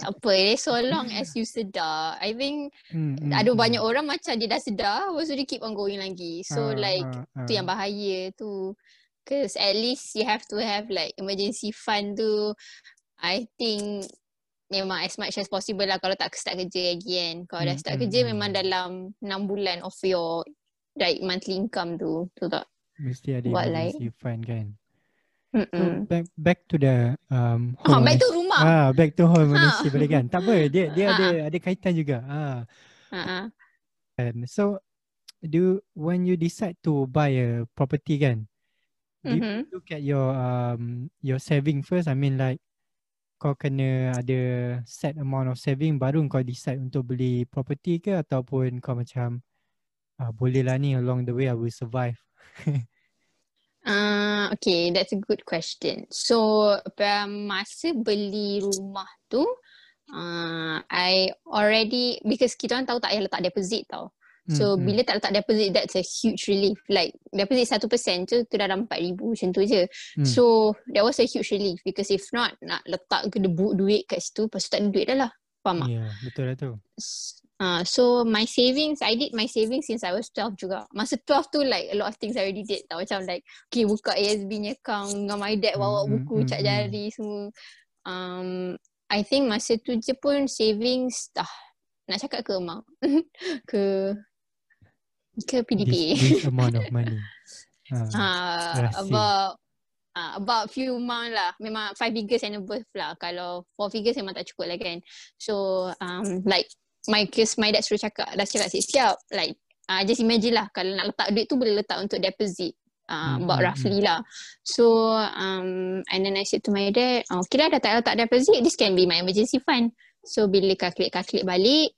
Tak apa eh. So long as you sedar. I think Hmm, hmm, ada hmm. banyak orang macam dia dah sedar. Lepas tu dia keep on going lagi. So Ah, like ah, tu yang ah. bahaya tu. Cause at least you have to have like emergency fund tu. I think memang as much as possible lah kalau tak start kerja lagi kan. Kalau dah Hmm, start hmm, kerja hmm. memang dalam 6 bulan of your like monthly income tu. Tu tak? mesti ada buat like- emergency fund kan. So back back to the um Ah, home baik tu ownership- rumah. Ah, back to home Ha. ownership boleh kan? Tak apa, dia dia Ah, ada ada kaitan juga. Ah. Ha, ha. And so do when you decide to buy a property kan, do you Mhm. look at your um your saving first? I mean like kau kena ada set amount of saving baru kau decide untuk beli property ke ataupun kau macam ah, boleh lah ni along the way I will survive. Uh, okay, that's a good question. So, masa beli rumah tu, uh, I already, because kita orang tahu tak payah letak deposit tau. So, Hmm, hmm. bila tak letak deposit, that's a huge relief. Like, deposit 1% tu, tu dah dalam 4,000 macam tu je. Hmm. So, that was a huge relief because if not, nak letak ke debu duit kat situ, tu tak ada duit dah lah. Faham tak? Ya, betul lah tu. Uh, so my savings, I did my savings since I was 12 juga. Masa 12 tu like a lot of things I already did tau. Macam like, okay buka ASB ni account dengan my dad bawa Mm, buku mm, cap mm. jari semua. Um, I think masa tu je pun savings dah nak cakap ke amount? ke ke PDP? This, this amount of money. Uh, Rahsia. about uh, about few amount lah. Memang five figures and above lah. Kalau four figures memang tak cukup lah kan. So um, like my case my dad suruh cakap dah cakap siap-siap like uh, just imagine lah kalau nak letak duit tu boleh letak untuk deposit. Uh, Hmm, about hmm, roughly lah. So um, and then I said to my dad, oh, okay lah dah tak letak deposit, this can be my emergency fund. So bila calculate-calculate balik,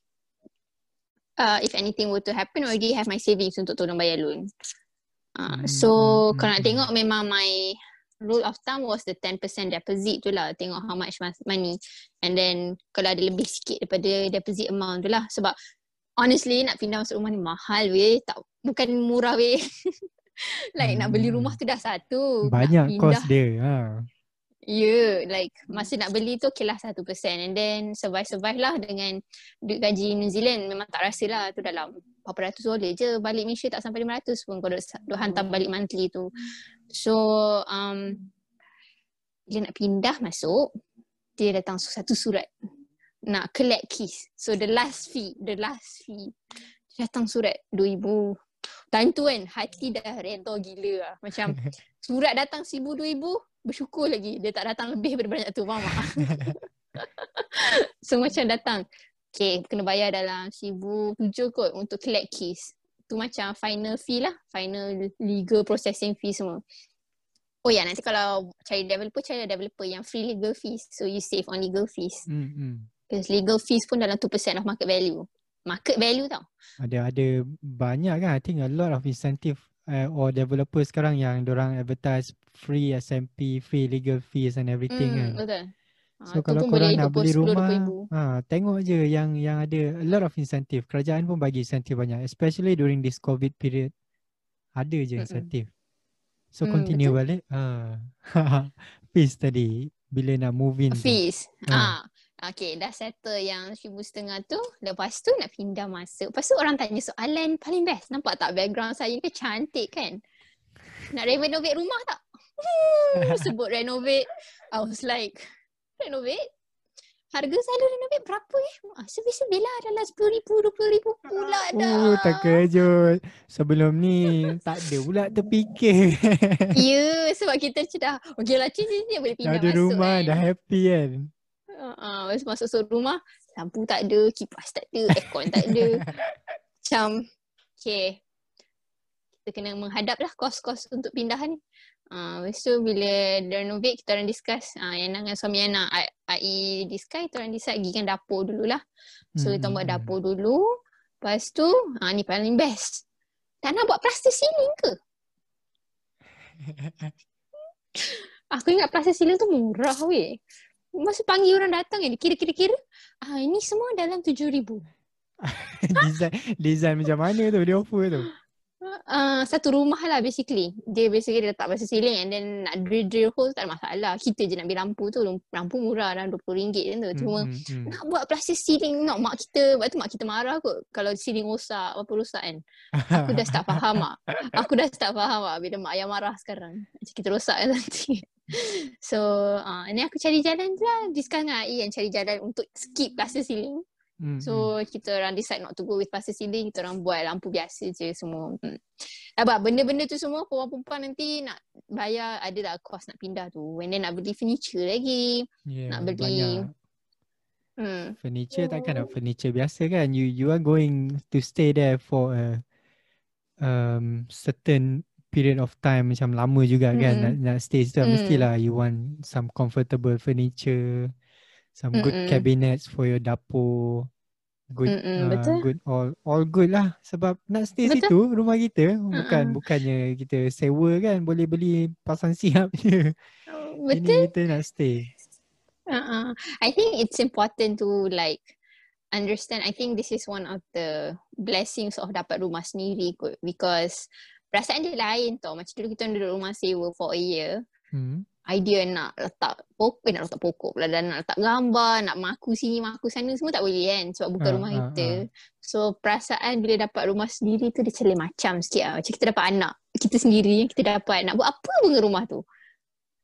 uh, if anything were to happen, already have my savings untuk tolong bayar loan. Uh, Hmm, so hmm, kalau nak hmm, tengok memang my rule of thumb was the 10% deposit tu lah. Tengok how much money. And then kalau ada lebih sikit daripada deposit amount tu lah. Sebab honestly nak pindah masuk rumah ni mahal weh. Tak, bukan murah weh. like nak beli Hmm. rumah tu dah satu. Banyak nak pindah, dia. Ha. Yeah, like masa nak beli tu okay lah 1% and then survive-survive lah dengan duit gaji New Zealand. Memang tak rasa lah tu dalam berapa ratus dolar je. Balik Malaysia tak sampai 500 pun kalau duk hantar balik monthly tu. So um, bila nak pindah masuk dia datang satu surat. Nak collect keys. So the last fee, the last fee. Dia datang surat 2000 Time tu kan hati dah rentau gila lah. Macam surat datang sibu dua ibu bersyukur lagi dia tak datang lebih daripada banyak tu faham tak? so macam datang okay kena bayar dalam sibu tujuh kot untuk collect keys tu macam final fee lah final legal processing fee semua. Oh ya nanti kalau cari developer cari developer yang free legal fees. So you save on legal fees. Hmm. because legal fees pun dalam 2% of market value. Market value tau. Ada ada banyak kan. I think a lot of incentive uh, or developer sekarang yang orang advertise free SMP, free legal fees and everything kan. hmm, betul So tu kalau korang nak 20, beli 10, rumah, 20 ribu. ha, tengok je yang yang ada a lot of incentive. Kerajaan pun bagi incentive banyak, especially during this COVID period. Ada je Mm-mm. incentive. So Hmm, continue betul. balik. Ha. fees tadi bila nak move in. Fees. Ha. Ah. Okay, dah settle yang seribu setengah tu. Lepas tu nak pindah masuk. Lepas tu orang tanya soalan paling best. Nampak tak background saya ni kan cantik kan? Nak renovate rumah tak? Sebut renovate. I was like, renovate? Harga saya renovate berapa eh? Ah, Sebi-sebi lah dalam RM10,000, RM20,000 pula dah. Oh, tak kejut. Sebelum ni tak ada pula terfikir. Ya, sebab kita macam dah, okay lah cik, cik, boleh dah pindah ada masuk rumah, kan. dah happy kan. Uh, uh, masuk masuk rumah lampu tak ada, kipas tak ada, aircon tak ada. Macam okay. Kita kena menghadap lah kos-kos untuk pindahan ni. Uh, lepas tu bila renovate kita orang discuss uh, Yana dengan suami Yana I, I discuss kita orang decide pergi kan dapur dulu lah So kita buat Hmm. dapur dulu Lepas tu uh, ni paling best Tak nak buat plaster ceiling ke? Aku ingat plaster ceiling tu murah weh Masa panggil orang datang kan Kira-kira-kira ah, Ini semua dalam RM7,000 design, design macam mana tu dia offer tu? Uh, Satu rumah lah basically. Dia basically dia letak plaster ceiling And then nak drill-drill hole tak ada masalah. Kita je nak beli lampu tu Lampu murah dalam RM20 je tu. Cuma Hmm, hmm, hmm. nak buat plastik ceiling nak mak kita. Lepas tu mak kita marah kot. Kalau ceiling rosak Apa rosak kan? Aku dah start faham mak. Aku dah start faham mak Bila mak ayah marah sekarang. Macam kita rosak kan nanti. So uh, Ni aku cari jalan je lah. Discuss dengan Ai yang cari jalan Untuk skip plastik ceiling Hmm, hmm. So kita orang decide not to go with plastic ceiling Kita orang buat lampu biasa je semua hmm. Abang benda-benda tu semua Perempuan-perempuan nanti nak bayar Ada lah cost nak pindah tu And then nak beli furniture lagi yeah, nak beli- banyak. hmm. Furniture takkan nak furniture biasa kan You you are going to stay there for a um, certain period of time macam lama juga kan nak, Mm-mm. nak stay situ Mm. mestilah you want some comfortable furniture some good Mm-mm. cabinets for your dapur good Mm-mm, uh, betul. good all all good lah sebab nak stay Betul. situ rumah kita bukan Uh-uh. bukannya kita sewa kan boleh beli pasang siap je Betul ini kita nak stay Uh-uh. I think it's important to like understand. I think this is one of the blessings of dapat rumah sendiri kot because perasaan dia lain tau. Macam dulu kita duduk rumah sewa for a year. hmm. Idea nak letak pokok, eh, nak letak pokok pula dan nak letak gambar, nak maku sini, maku sana semua tak boleh kan sebab bukan Ah, rumah ah, kita. ah. So perasaan bila dapat rumah sendiri tu dia macam lain macam sikit lah. Macam kita dapat anak. Kita sendiri yang kita dapat nak buat apa pun dengan rumah tu.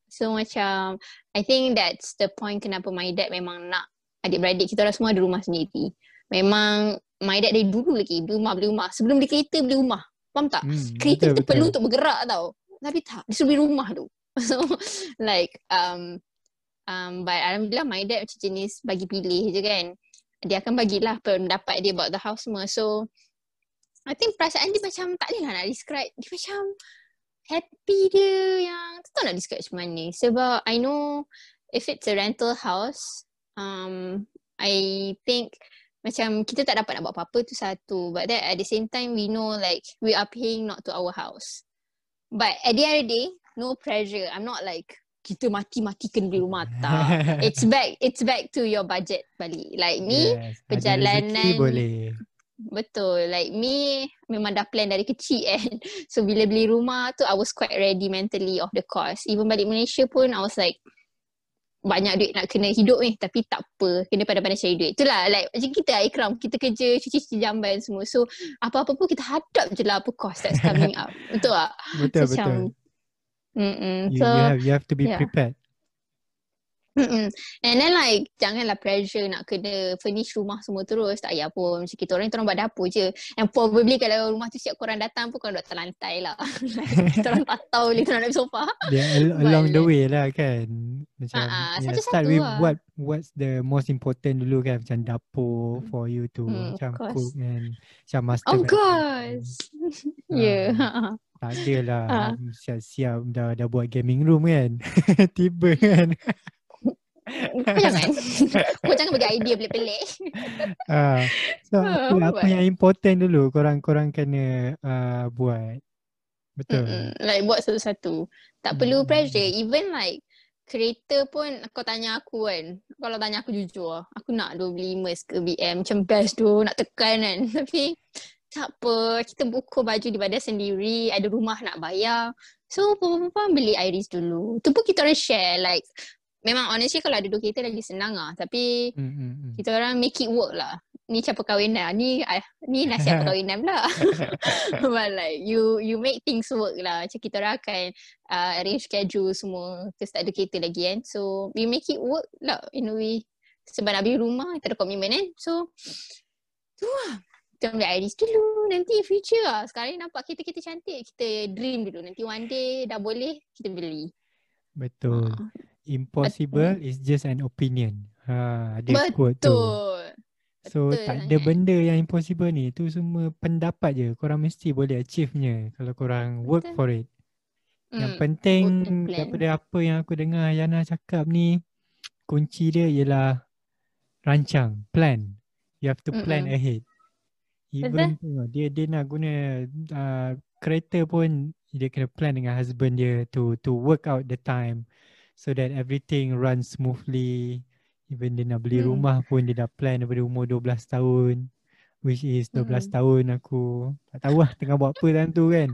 So macam I think that's the point kenapa my dad memang nak adik-beradik kita orang semua ada rumah sendiri. Memang my dad dari dulu lagi beli rumah, beli rumah. Sebelum beli kereta, beli rumah. Faham tak? Hmm, Kereta betul, tu perlu betul. untuk bergerak tau. Tapi tak, dia suruh beli rumah tu. So like um, um, but Alhamdulillah my dad macam jenis bagi pilih je kan. Dia akan bagilah pendapat dia about the house semua. So I think perasaan dia macam tak lah nak describe. Dia macam happy dia yang tak tahu nak describe macam mana. Sebab I know if it's a rental house, um, I think macam kita tak dapat nak buat apa-apa tu satu. But then at the same time we know like we are paying not to our house. But at the end of the day, no pressure. I'm not like kita mati-mati kena beli rumah tak. It's back it's back to your budget balik. Like me, Yes, perjalanan- boleh. Betul. Like me memang dah plan dari kecil kan. So bila beli rumah tu I was quite ready mentally of the cost. Even balik Malaysia pun I was like banyak duit nak kena hidup ni tapi tak apa kena pandai-pandai cari duit itulah like macam kita Ikram kita kerja cuci-cuci jamban semua so apa-apa pun kita hadap je lah apa cost that's coming up betul tak Betul so, betul. Mm You, so you have you have to be yeah. prepared. Mm-mm. And then like janganlah pressure nak kena furnish rumah semua terus tak payah pun macam kita orang kita orang buat dapur je and probably kalau rumah tu siap korang datang pun korang duduk atas lantai lah kita orang tak tahu boleh turun dari sofa Yeah, al- along the But- way lah kan. Macam Ah, ah, yeah, satu-satu start with lah. what what's the most important dulu kan macam dapur for you to Hmm, macam cook and macam master. of course yeah Ah. Tak ada lah Ah. siap-siap dah, dah buat gaming room kan. Tiba kan. Kau jangan kau jangan bagi idea pelik-pelik Ah, so Ah, apa, yang important dulu korang-korang kena uh, buat. Betul. Mm-mm. Like buat satu-satu. Tak perlu Mm. pressure. Even like kereta pun kau tanya aku kan. Kalau tanya aku jujur, aku nak dua beli Merc ke BM. Macam best tu nak tekan kan. Tapi tak apa. Kita buku baju di badan sendiri. Ada rumah nak bayar. So apa-apa beli Iris dulu. Tu pun kita orang share. Like memang honestly kalau ada dua kereta lagi senang lah. Tapi Mm, mm, mm. kita orang make it work lah. Ni macam perkahwinan. Ni ah, ni nasihat perkahwinan pula. But like you you make things work lah. Macam kita orang akan uh, arrange schedule semua. Terus tak ada kereta lagi kan. So we make it work lah in a way. Sebab nak beli rumah kita ada komitmen kan. So tu lah. Kita ambil Iris dulu. Nanti future lah. Sekarang ni nampak kereta-kereta cantik. Kita dream dulu. Nanti one day dah boleh kita beli. Betul. Ah. Impossible is just an opinion. Ha, ada quote tu. Betul. So Betul tak ada benda yang impossible ni. Tu semua pendapat je. Korang mesti boleh achieve-nya kalau korang work Betul. for it. Yang Hmm. penting daripada apa yang aku dengar Yana cakap ni, kunci dia ialah rancang, plan. You have to plan Mm-mm. ahead. Even tengok, dia dia nak guna uh, kereta pun dia kena plan dengan husband dia to to work out the time so that everything runs smoothly. Even dia nak beli Hmm. rumah pun dia dah plan daripada umur 12 tahun. Which is 12 Mm-mm. tahun aku. Tak tahu lah tengah buat apa dalam tu kan.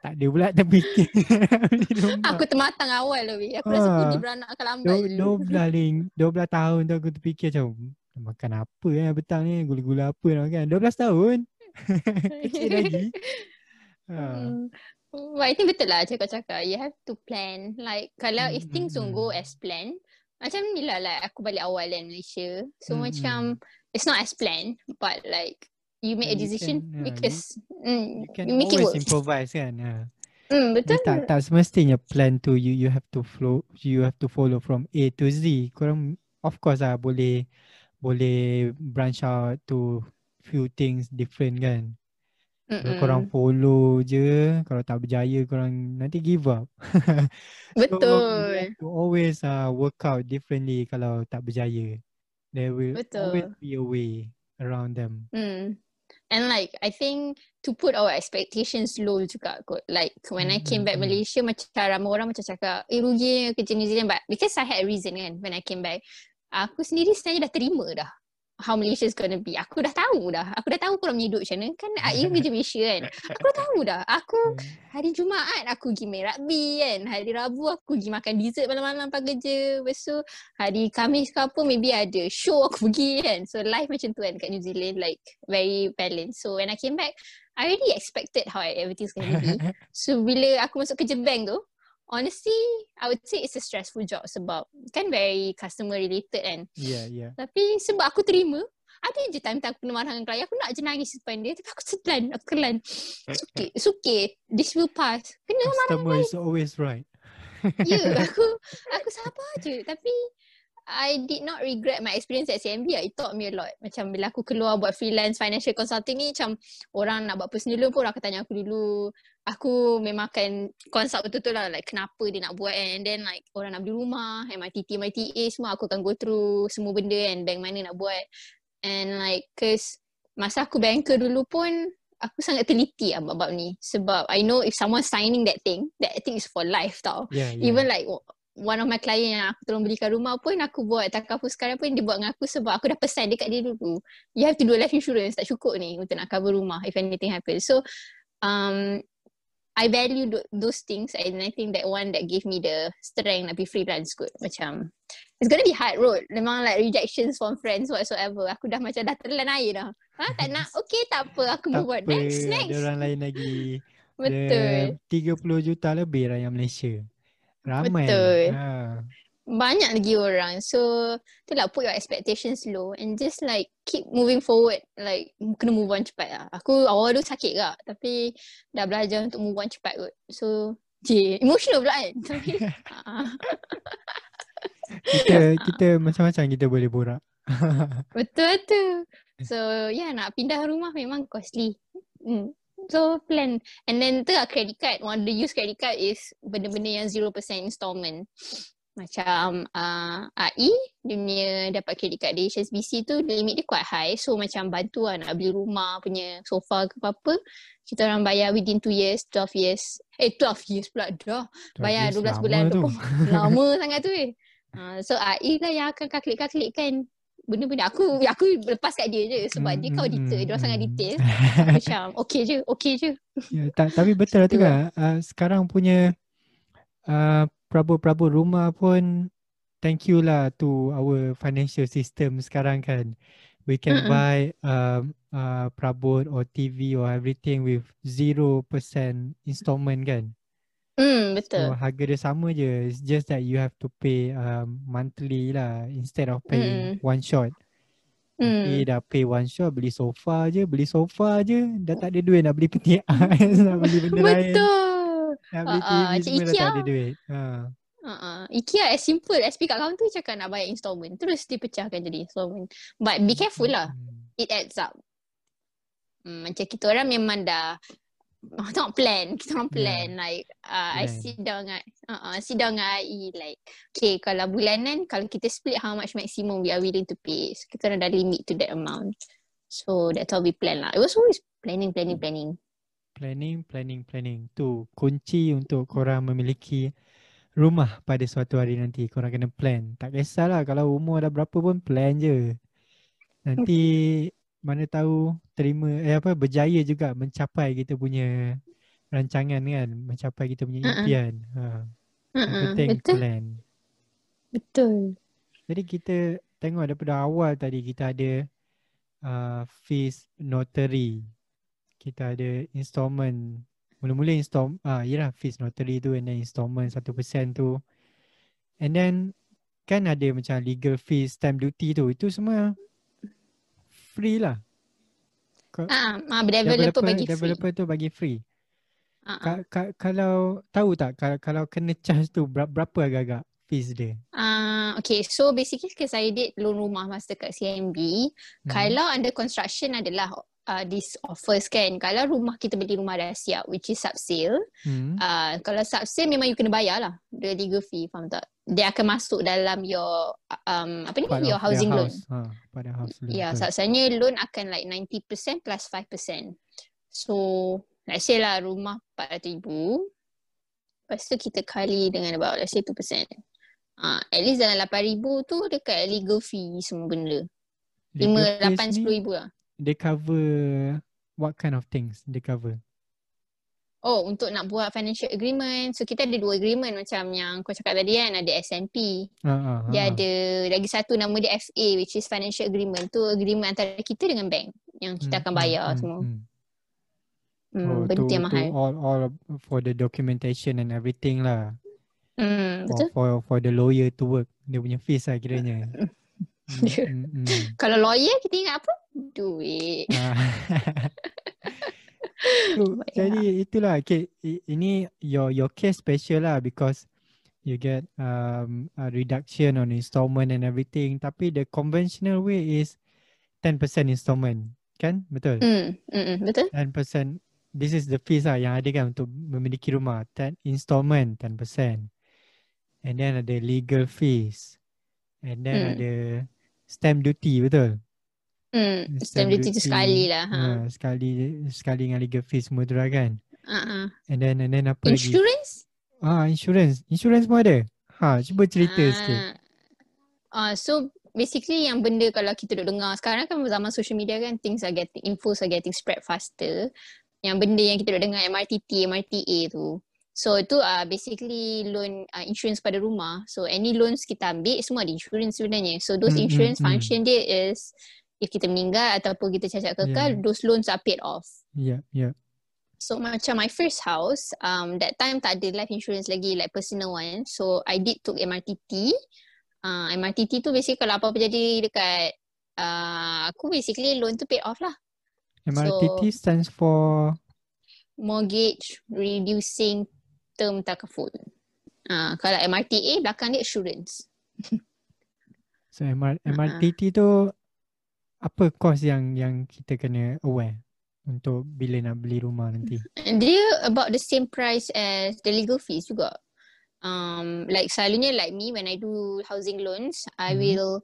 Tak ada pula terfikir. Aku termatang awal lebih. Aku rasa Ah. pun beranak akan lambat Do, dulu. 12 ling, 12 tahun tu aku terfikir macam "Nak makan apa eh petang ni gula-gula apa nak makan 12 tahun kecil lagi ha. Hmm. But I think betul lah macam kau cakap. You have to plan. Like kalau if Mm, things don't go mm. as planned. Macam ni lah like aku balik awal kan Malaysia. So Mm, macam it's not as planned. But like you make a You decision can, yeah, because mm, you can you make it always work. improvise kan ha. Mm, Dia betul. tak tak semestinya plan tu you you have to flow you have to follow from A to Z korang of course lah boleh boleh branch out to few things different kan Kalau Mm-mm. korang follow je Kalau tak berjaya korang nanti give up So Betul. to always uh, work out differently Kalau tak berjaya There will always Betul. be a way around them Mm. And like I think to put our expectations low juga kot. Like when I came back Mm, mm, mm. Malaysia macam ramai orang macam cakap eh rugi kerja New Zealand but because I had a reason kan when I came back. Aku sendiri sebenarnya dah terima dah how Malaysia is gonna be. Aku dah tahu dah. Aku dah tahu korang punya hidup macam mana. Kan Aim kerja Malaysia kan. Aku dah tahu dah. Aku hari Jumaat aku pergi main rugby kan. Hari Rabu aku pergi makan dessert malam-malam lepas kerja. Lepas tu hari Khamis ke apa maybe ada show aku pergi kan. So life macam tu kan kat New Zealand like very balanced. So when I came back, I already expected how everything's gonna be. So bila aku masuk kerja bank tu, honestly I would say it's a stressful job sebab kan very customer related kan. Yeah, yeah. Tapi sebab aku terima, ada je time-time aku kena marah dengan klien. Aku nak je nangis depan dia. Tapi aku telan, aku telan. It's okay, it's okay. This will pass. Kena Customer is always right. Ya, yeah, aku aku sabar je. Tapi I did not regret my experience at CMB lah. It taught me a lot. Macam bila aku keluar buat freelance financial consulting ni, macam orang nak buat personal loan pun orang akan tanya aku dulu. Aku memang akan consult betul-betul lah like kenapa dia nak buat kan. And then like orang nak beli rumah, MITT, MITA semua aku akan go through semua benda kan. Bank mana nak buat. And like cause masa aku banker dulu pun aku sangat teliti lah bab-bab ni. Sebab I know if someone signing that thing, that thing is for life tau. Yeah, yeah. Even like one of my client yang aku tolong belikan rumah pun aku buat takaful sekarang pun dia buat dengan aku sebab aku dah pesan dekat dia dulu. You have to do life insurance tak cukup ni untuk nak cover rumah if anything happens. So um I value th- those things and I think that one that gave me the strength nak be freelance kot. Macam it's gonna be hard road. Memang like rejections from friends whatsoever. Aku dah macam dah telan air dah. Ha tak nak. Okay tak apa aku Tak move on. apa, Next next. ada orang lain lagi. Betul. Ada 30 juta lebih rakyat Malaysia. Ramai. Betul. Ha. banyak lagi orang. So, tu lah put your expectations low and just like keep moving forward. Like, kena move on cepat lah. Aku awal dulu sakit kak. Tapi dah belajar untuk move on cepat kot. So, je, emotional pula kan. Tapi, ah, Kita kita macam-macam kita boleh borak. betul tu. So, yeah nak pindah rumah memang costly. Hmm. So, plan. And then tu lah credit card. One the use credit card is benda-benda yang 0% installment. Macam uh, AI, dia punya dapat credit card di HSBC tu limit dia quite high. So macam bantu lah nak beli rumah punya sofa ke apa-apa. Kita orang bayar within 2 years, 12 years. Eh 12 years pula dah. Bayar 12 Lama bulan tu. Lama sangat tu eh. Uh, so AI lah yang akan kalkulate-kalkulatkan benda-benda. Aku aku lepas kat dia je sebab Hmm, dia kau hmm, detail. Dia orang hmm, sangat hmm. detail. Aku macam okay je, okay je. Ya, ta- tapi betul lah tu kan. Uh, sekarang punya uh, perabot-perabot rumah pun thank you lah to our financial system sekarang kan. We can Mm-mm. buy um, uh, perabot or TV or everything with 0% installment kan. Hmm, So betul. harga dia sama je. It's just that you have to pay um, monthly lah instead of paying one shot. Nanti Hmm. dah pay one shot beli sofa je, beli sofa je dah tak ada duit nak beli peti ais, nak beli benda lain. Betul. Nak beli TV macam semua dah tak ada duit. Ha. Uh-uh. IKEA as simple as pick up kawan tu cakap nak bayar installment. Terus dipecahkan jadi installment. But be careful lah. Hmm. It adds up. Hmm, macam kita orang memang dah Oh, tengok plan. Kita orang plan. Like, uh, I Plan. sit down dengan, uh, uh, sit down dengan AI. Like, okay, kalau bulanan, kalau kita split how much maximum we are willing to pay. So, kita orang dah limit to that amount. So, that's how we plan lah. It was always planning, planning, planning. Planning, planning, planning. Tu kunci untuk korang memiliki rumah pada suatu hari nanti. Korang kena plan. Tak kisahlah kalau umur dah berapa pun plan je. Nanti mana tahu terima eh apa berjaya juga mencapai kita punya rancangan kan, mencapai kita punya Uh-uh. impian. Ha. Yang Uh-uh. penting Betul. plan. Betul. Jadi kita tengok daripada awal tadi kita ada uh, fees notary. Kita ada installment. Mula-mula install ah yalah fees notary tu and then installment 1% tu. And then kan ada macam legal fees, stamp duty tu. Itu semua free lah. Ah, ah, developer, bagi free. developer tu bagi free. Ah, ah. Ka- ka- kalau tahu tak kalau, kalau kena charge tu ber- berapa agak-agak fees dia? Ah, okay, so basically I did loan rumah masa kat CIMB, Hmm. kalau under construction adalah uh, this offers kan. Kalau rumah kita beli rumah dah siap which is subsale, Hmm. uh, kalau subsale memang you kena bayar lah the legal fee, faham tak? Dia akan masuk dalam your um, apa ni? Part your housing loan. Ha, pada house loan. Ya, yeah, loan akan like 90% plus 5%. So, let's say lah rumah 400,000. Lepas tu kita kali dengan about let's say 2%. Ah, at least dalam 8,000 tu dekat legal fee semua benda. 5, Legal 8, fees 10 ni, ribu lah. They cover what kind of things they cover? Oh, untuk nak buat financial agreement. So, kita ada dua agreement macam yang kau cakap tadi kan. Ada SMP. Ha, ha, Dia ha. ada lagi satu nama dia FA which is financial agreement. Tu agreement antara kita dengan bank yang kita Hmm, akan hmm, bayar hmm, semua. hmm. Hmm, Oh, benda to, yang mahal. all all for the documentation and everything lah. Hmm, For, betul. for for the lawyer to work. Dia punya fees lah kiranya. Hmm, hmm, hmm. Kalau lawyer kita ingat apa? Duit. Ah. so, jadi itulah okay, ini your your case special lah because you get um, a reduction on installment and everything tapi the conventional way is 10% installment kan betul Hmm, mm, mm, betul? 10% this is the fees lah yang ada kan untuk memiliki rumah 10 installment 10% and then ada legal fees and then Hmm. ada stamp duty betul Hmm, stamp duty tu sekali lah. Ha. Ha, sekali sekali dengan legal fees semua tu lah kan. Uh-uh. And then and then apa lagi? Insurance? Ah, insurance. Insurance pun ada. Ha, cuba cerita sikit. Ah, so basically yang benda kalau kita duk dengar sekarang kan zaman social media kan things are getting infos are getting spread faster. Yang benda yang kita duduk dengar MRTT, MRTA tu. So itu uh, basically loan uh, insurance pada rumah. So any loans kita ambil semua ada insurance sebenarnya. So those Mm, mm, insurance mm. function dia is if kita meninggal ataupun kita cacat kekal, Yeah. those loans are paid off. Yeah, yeah. So macam my first house, um, that time tak ada life insurance lagi like personal one. So I did took MRTT. Uh, MRTT tu basically kalau apa-apa jadi dekat uh, aku basically loan tu paid off lah. MRTT stands for Mortgage reducing term takaful. Uh, kalau MRTA belakang dia assurance. so MR, Ah, ah. MRTT tu apa cost yang yang kita kena aware untuk bila nak beli rumah nanti. Dia about the same price as the legal fees juga. Um, like selalunya like me when I do housing loans, I Mhm. will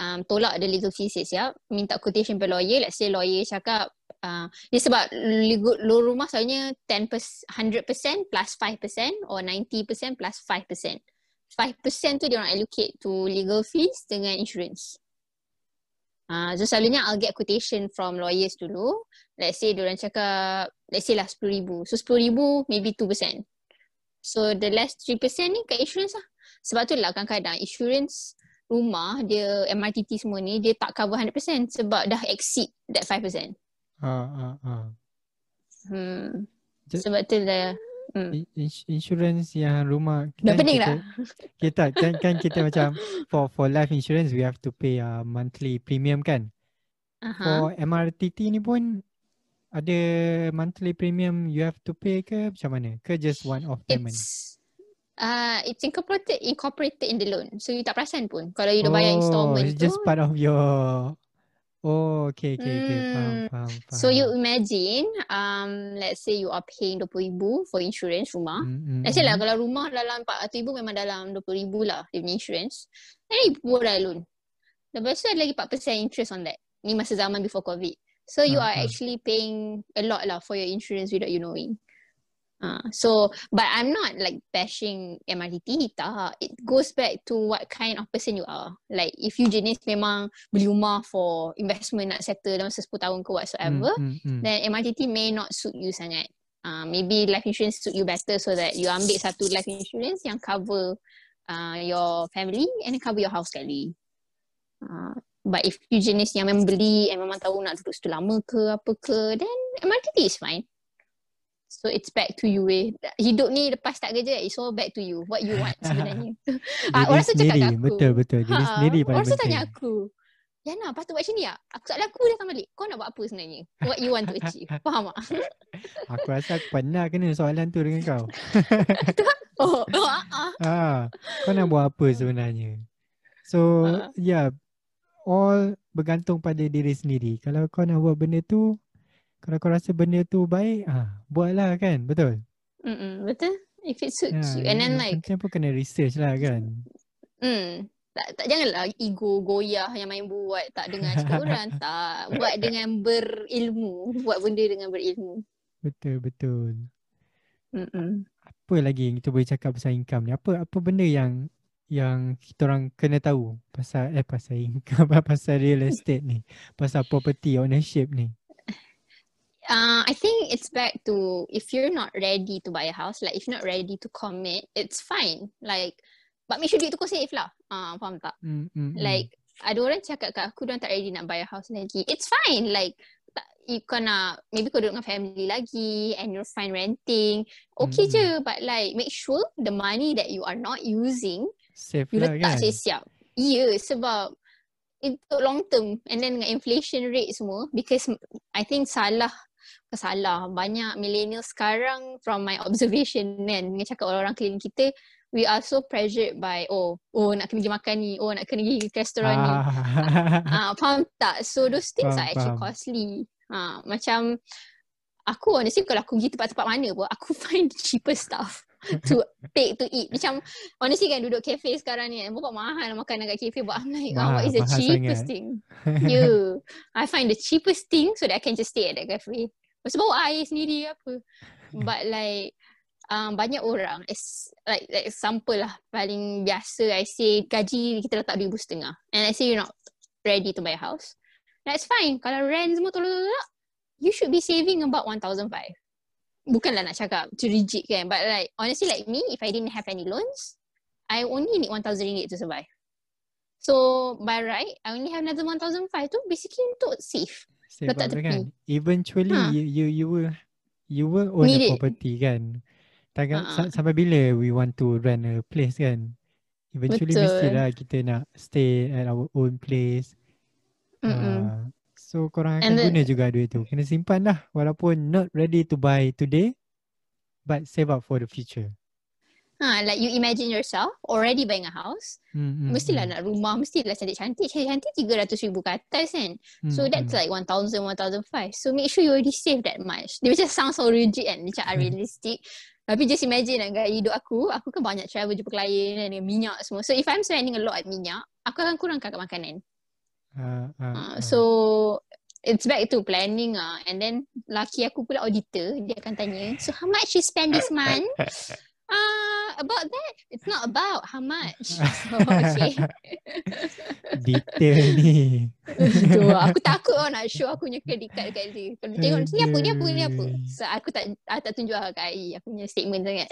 um, tolak the legal fees siap, minta quotation per lawyer. Let's say lawyer cakap uh, dia sebab legal, loan rumah selalunya 10%, 100% plus 5% or 90% plus 5%. 5% tu dia orang allocate to legal fees dengan insurance. Uh, so selalunya I'll get quotation from lawyers dulu. Let's say diorang cakap, let's say lah RM10,000. So RM10,000 maybe 2%. So the last 3% ni kat insurance lah. Sebab tu lah kadang-kadang insurance rumah dia MRTT semua ni dia tak cover 100% sebab dah exceed that 5%. Ah ah ah. Hmm. Je- Sebab tu lah. Ins- Insurance yang rumah Dah kan pening kita, dah. Kita kan kan kita macam for for life insurance we have to pay a monthly premium kan. Aha. For MRTT ni pun ada monthly premium you have to pay ke macam mana? Ke just one off payment? It's uh, it's incorporated incorporated in the loan. So you tak perasan pun kalau you dah bayar installment it's tu. just part of your Oh, okay, okay, okay. Faham, faham, faham. So you imagine um let's say you are paying RM20,000 for insurance rumah. Mm, mm, Let's say lah mm. kalau rumah dalam RM400,000 memang dalam RM20,000 lah dia punya insurance. Then you borrow loan. Lepas tu ada lagi 4% interest on that. Ni masa zaman before COVID. So you Ah, are ah. actually paying a lot lah for your insurance without you knowing. Uh, so, but I'm not like bashing MRTT tak. It goes back to what kind of person you are. Like if you jenis memang beli rumah for investment nak settle dalam 10 tahun ke whatsoever, Mm, mm, mm. then MRTT may not suit you sangat. Uh, maybe life insurance suit you better so that you ambil satu life insurance yang cover uh, your family and then cover your house sekali. Uh, but if you jenis yang memang beli and memang tahu nak duduk situ lama ke apa ke, then MRTT is fine. So it's back to you eh. Hidup ni lepas tak kerja, it's all back to you. What you want sebenarnya. Ah, orang tu cakap kat aku. betul betul. Diri Ha, sendiri paling Orang tu penting. tanya aku. Yana, patut buat macam ni tak? Aku soalan aku datang balik. Kau nak buat apa sebenarnya? What you want to achieve? Faham tak? Aku rasa aku pernah kena soalan tu dengan kau. Oh, oh ah, ah. Ah, kau nak buat apa sebenarnya? So, Ah. yeah, all bergantung pada diri sendiri. Kalau kau nak buat benda tu, kalau kau rasa benda tu baik, ah, buatlah kan, betul? Mm-mm, betul? If it suits Ya, you. And then like, penting pun kena research lah kan. hmm, tak, tak janganlah ego goyah yang main buat tak dengar cakap orang. Tak. Buat dengan berilmu. Buat benda dengan berilmu. Betul, betul. Mm-mm. Apa lagi yang kita boleh cakap pasal income ni? Apa apa benda yang yang kita orang kena tahu pasal eh pasal income pasal real estate ni, pasal property ownership ni. Uh, I think it's back to if you're not ready to buy a house, like if you're not ready to commit, it's fine. Like, but make sure duit tu kau save lah. Ah, uh, faham tak? Mm, mm, mm. Like ada orang cakap kat aku dia tak ready nak buy a house lagi. It's fine. Like tak, you kau nak maybe kau duduk dengan family lagi and you're fine renting. Okay Mm-mm. je but like make sure the money that you are not using safe you lah letak kan. siap-siap. Ya yeah, sebab untuk long term and then dengan inflation rate semua because I think salah bukan salah banyak millennial sekarang from my observation kan dengan cakap orang-orang keliling kita we are so pressured by oh oh nak kena pergi makan ni oh nak kena pergi ke restoran ni Ah. Ah, faham tak? So those things Faham, are actually faham. costly. Ah, macam aku honestly kalau aku pergi tempat-tempat mana pun aku find the cheapest stuff to take to eat. Macam honestly kan duduk cafe sekarang ni kan bukan mahal makanan kat cafe but I'm like ah, what is the cheapest sangat. thing? yeah. I find the cheapest thing so that I can just stay at that cafe. Bawa air sendiri ke apa. But like um, banyak orang as, like like example lah paling biasa I say gaji kita letak RM2,500 and I say you're not ready to buy a house. That's fine. Kalau rent semua tolong-tolong you should be saving about 1,005. Bukanlah nak cakap too rigid kan. But like, honestly like me, if I didn't have any loans, I only need 1,000 ringgit to survive. So, by right, I only have another 1,005 tu basically untuk save. Sebab Letak tepi. kan eventually Ha. you, you you will you will own Need a it. property kan. Takkan Ha, sa- sampai bila we want to rent a place kan. Eventually Betul. mestilah kita nak stay at our own place. Uh, so korang And akan then- guna juga duit tu. Kena simpan lah walaupun not ready to buy today but save up for the future. Ha, like you imagine yourself already buying a house. Hmm, hmm, Mestilah hmm. nak rumah, mestilah cantik-cantik. Cantik-cantik 300 ribu ke atas kan. Hmm, So that's hmm. like 1,000, 1,005. So make sure you already save that much. Dia macam sound so rigid kan. Macam unrealistic. Tapi just imagine gaya hidup aku. Aku kan banyak travel jumpa klien kan, dengan minyak semua. So if I'm spending a lot at minyak, aku akan kurangkan kat makanan. Ah, Uh, ah. so it's back to planning ah. And then laki aku pula auditor, dia akan tanya, so how much you spend this month? About that, it's not about how much. So okay. Detail ni. tu aku takut orang nak show aku punya credit card dekat dia. Kalau dia tengok ni apa ni apa ni apa. So aku tak aku tak tunjuk lah kat AI aku punya statement sangat.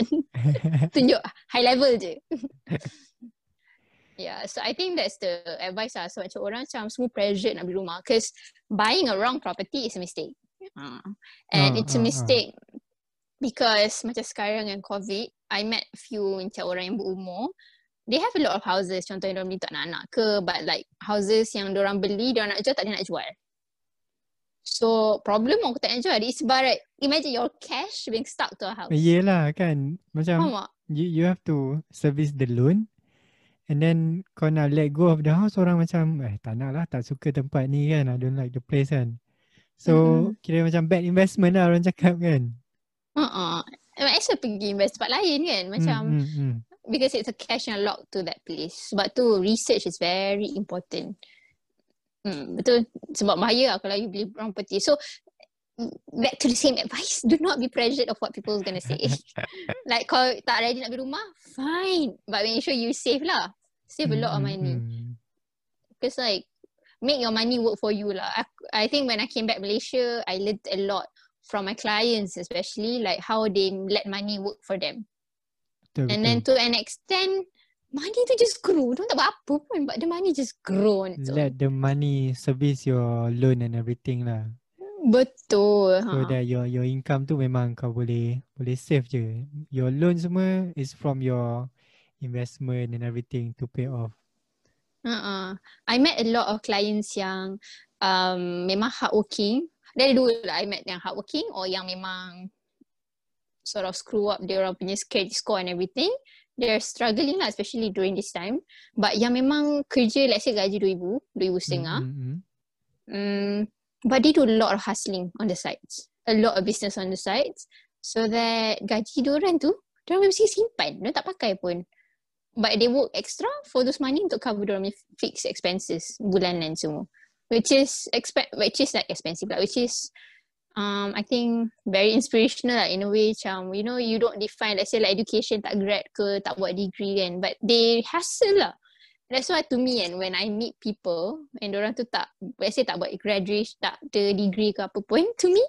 tunjuk high level je. Yeah, so I think that's the advice lah. So macam orang macam semua pressure nak beli rumah. Because buying a wrong property is a mistake. Uh, and Ah, it's a ah, mistake because macam sekarang dengan COVID, I met few macam orang yang berumur. They have a lot of houses. Contohnya diorang beli untuk anak-anak ke. But like houses yang diorang beli, diorang nak jual tak ada nak jual. So problem aku tak nak jual is barat. Imagine your cash being stuck to a house. Yelah kan. Macam Faham you you have to service the loan and then kau nak let go of the house orang macam eh tak nak lah tak suka tempat ni kan I don't like the place kan so Mm-mm. kira macam bad investment lah orang cakap kan Uh-uh. Well pergi invest tempat lain kan. Macam mm, mm, mm. because it's a cash yang locked to that place. Sebab tu research is very important. Hmm, betul. Sebab bahaya lah kalau you beli property. So mm, back to the same advice. Do not be pressured of what people is gonna say. like kalau tak ready nak beli rumah, fine. But make sure you save lah. Save a lot of Mm, money. mm, mm. Because like make your money work for you lah. I, I think when I came back Malaysia, I learned a lot from my clients especially like how they let money work for them. betul And then betul to an extent, money tu just grow. Dia tak buat apa pun, but the money just grow on its own. let the money service your loan and everything lah Betul. so Ha. that your your income tu memang kau boleh boleh save je your loan semua is from your investment and everything to pay off Uh-uh. I met a lot of clients yang um, memang hardworking. Dari dua lah, I met yang hardworking or yang memang sort of screw up dia orang punya credit score and everything. They're struggling lah, especially during this time. But yang memang kerja, let's say gaji RM2,000, RM2,500. Mm, mm, but they do a lot of hustling on the sides. A lot of business on the sides. So that gaji diorang tu, diorang mesti simpan. Diorang tak pakai pun. But they work extra for those money untuk cover diorang punya fixed expenses bulanan semua. Which is expe- which is like expensive lah. Which is um I think very inspirational lah in a way macam you know you don't define let's say like education tak grad ke tak buat degree kan but they hustle lah. That's why to me and when I meet people and orang tu tak let's say tak buat graduate tak ada degree ke apa pun to me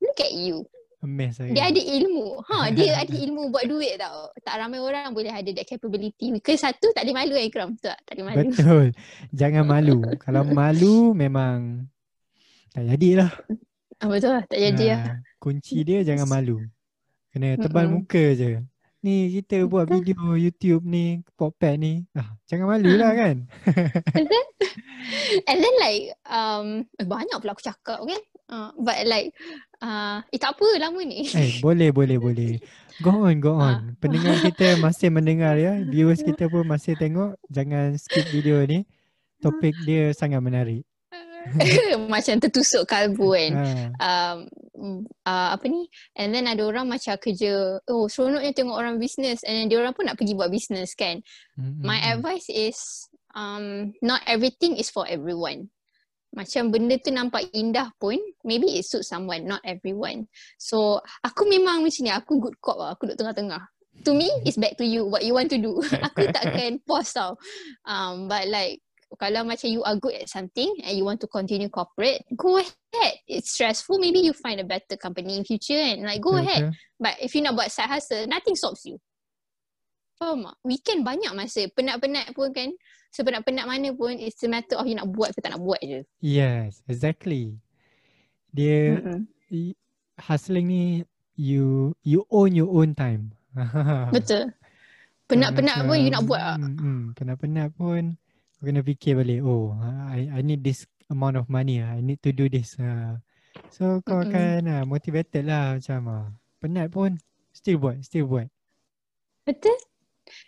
look at you. Amazed saya. Dia ada ilmu. Ha, dia ada ilmu buat duit tau. Tak ramai orang boleh ada that capability. Because satu tak ada malu kan Ikram. Betul tak? Tak ada malu. Betul. Jangan malu. Kalau malu memang tak jadilah. Ah, betul lah. Tak jadi lah. Ha, kunci dia jangan malu. Kena tebal Mm-mm. muka je. Ni kita buat video YouTube ni, Poppad ni. Ah, jangan malu lah kan. And then like um eh, banyak pula aku cakap kan. Uh, but like uh, eh tak apa lama ni. Eh, boleh, boleh, boleh. Go on, go on. Pendengar kita masih mendengar ya. Viewers kita pun masih tengok. Jangan skip video ni. Topik dia sangat menarik. macam tertusuk kalbu kan. Um, mm, uh, apa ni and then ada orang macam kerja oh seronoknya tengok orang bisnes and then dia orang pun nak pergi buat bisnes kan Mm, my advice is um not everything is for everyone macam benda tu nampak indah pun maybe it suits someone not everyone so aku memang macam ni aku good cop lah aku duduk tengah-tengah to me it's back to you what you want to do aku tak akan pause tau um but like kalau macam you are good at something and you want to continue corporate, go ahead. It's stressful. Maybe you find a better company in future and like go Betul, ahead. But if you nak buat side hustle, nothing stops you. Faham tak? Weekend banyak masa. Penat-penat pun kan. Sepenat-penat mana pun, it's a matter of you nak buat ke tak nak buat je. Yes, exactly. Dia Mm-mm. i- hustling ni you you own your own time. Betul. Penat-penat pun you nak buat tak? Hmm, hmm, penat-penat pun kau kena fikir balik, oh, I I need this amount of money, I need to do this. Uh. So kau Mm-mm. akan uh, motivated lah macam uh, penat pun still buat, still buat. Betul?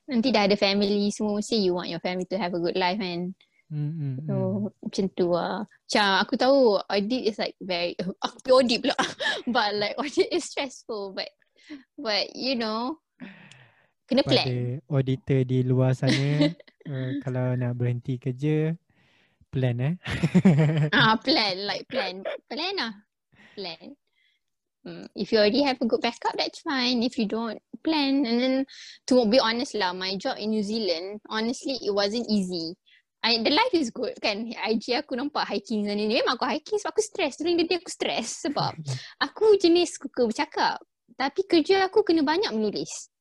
Nanti dah ada family semua mesti you want your family to have a good life kan. Hmm, hmm, So hmm. macam tu lah. Macam aku tahu audit is like very, aku pergi audit pula. but like audit is stressful but but you know kena plan. Pada auditor di luar sana uh, kalau nak berhenti kerja plan eh. Ah plan like plan. Plan lah. Plan. Hmm. If you already have a good backup, that's fine. If you don't, plan. And then to be honest lah, my job in New Zealand, honestly, it wasn't easy. I, the life is good kan. IG aku nampak hiking sana ni. Memang aku hiking sebab aku stress. During the day aku stress sebab aku jenis suka bercakap. Tapi kerja aku kena banyak menulis.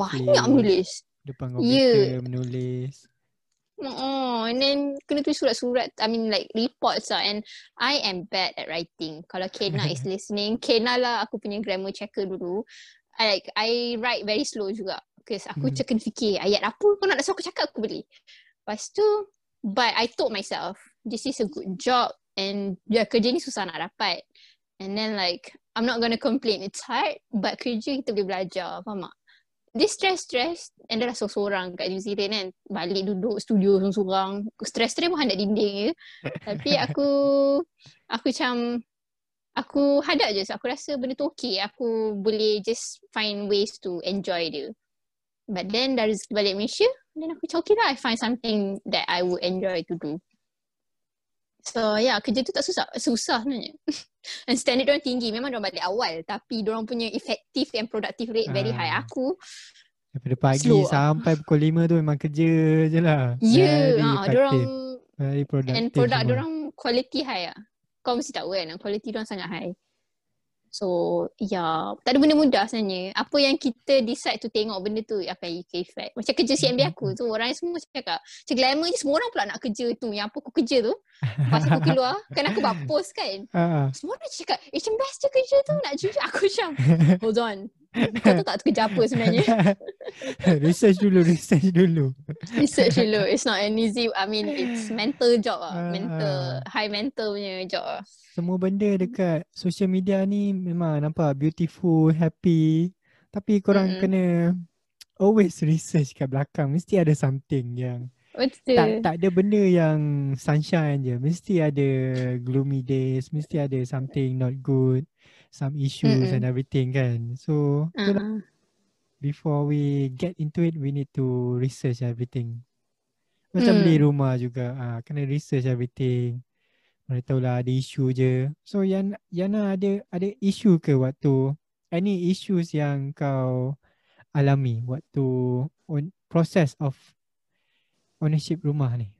Office. Banyak menulis. Depan komputer menulis. Oh, and then kena tulis surat-surat, I mean like reports lah. And I am bad at writing. Kalau Kena is listening, Kena lah aku punya grammar checker dulu. I like, I write very slow juga. Because aku Hmm. kena fikir ayat apa kau nak suruh aku cakap aku boleh. Lepas tu, but I told myself, this is a good job and ya kerja ni susah nak dapat. And then like, I'm not gonna complain. It's hard, but kerja kita boleh belajar. Faham tak? Dia stress-stress and dia dah seorang-seorang kat New Zealand kan. Balik duduk studio seorang-seorang. Stress-stress pun hadap dinding je. Tapi aku, aku macam, aku hadap je. So, aku rasa benda tu okay. Aku boleh just find ways to enjoy dia. But then dah rezeki balik Malaysia, then aku macam okay lah. I find something that I would enjoy to do. So yeah, kerja tu tak susah. Susah sebenarnya. And standard diorang tinggi. Memang diorang balik awal. Tapi diorang punya effective and productive rate very high. Ah. Aku, Daripada pagi Slow sampai pukul 5 tu memang kerja je lah. ya, yeah, ha, diorang. Very productive. and product semua. diorang quality high lah. Kau mesti tahu kan, quality diorang sangat high. So, yeah. Tak ada benda mudah sebenarnya. Apa yang kita decide to tengok benda tu akan UK effect. Macam kerja CMB aku tu, orang semua cakap, macam glamour je semua orang pula nak kerja tu. Yang apa aku kerja tu. Pas aku keluar, kan aku buat post kan. Ah. Semua orang cakap, eh macam best je kerja tu. Nak jujur aku macam, hold on. Kau tahu tak tu kerja apa sebenarnya? research dulu, research dulu. Research dulu. It's not an easy, I mean it's mental job lah. Ah, Mental, ah. high mental punya job lah. Semua benda dekat social media ni memang nampak beautiful, happy. Tapi korang Mm-mm. kena always research kat belakang. Mesti ada something yang Betul. tak tak ada benda yang sunshine je. Mesti ada gloomy days, mesti ada something not good, some issues Mm-mm. and everything kan. So, itulah Uh-uh. before we get into it, we need to research everything. Macam beli Hmm. rumah juga, ah kena research everything. Mana tahulah ada isu je. So Yan, Yana ada ada isu ke waktu any issues yang kau alami waktu on process of ownership rumah ni?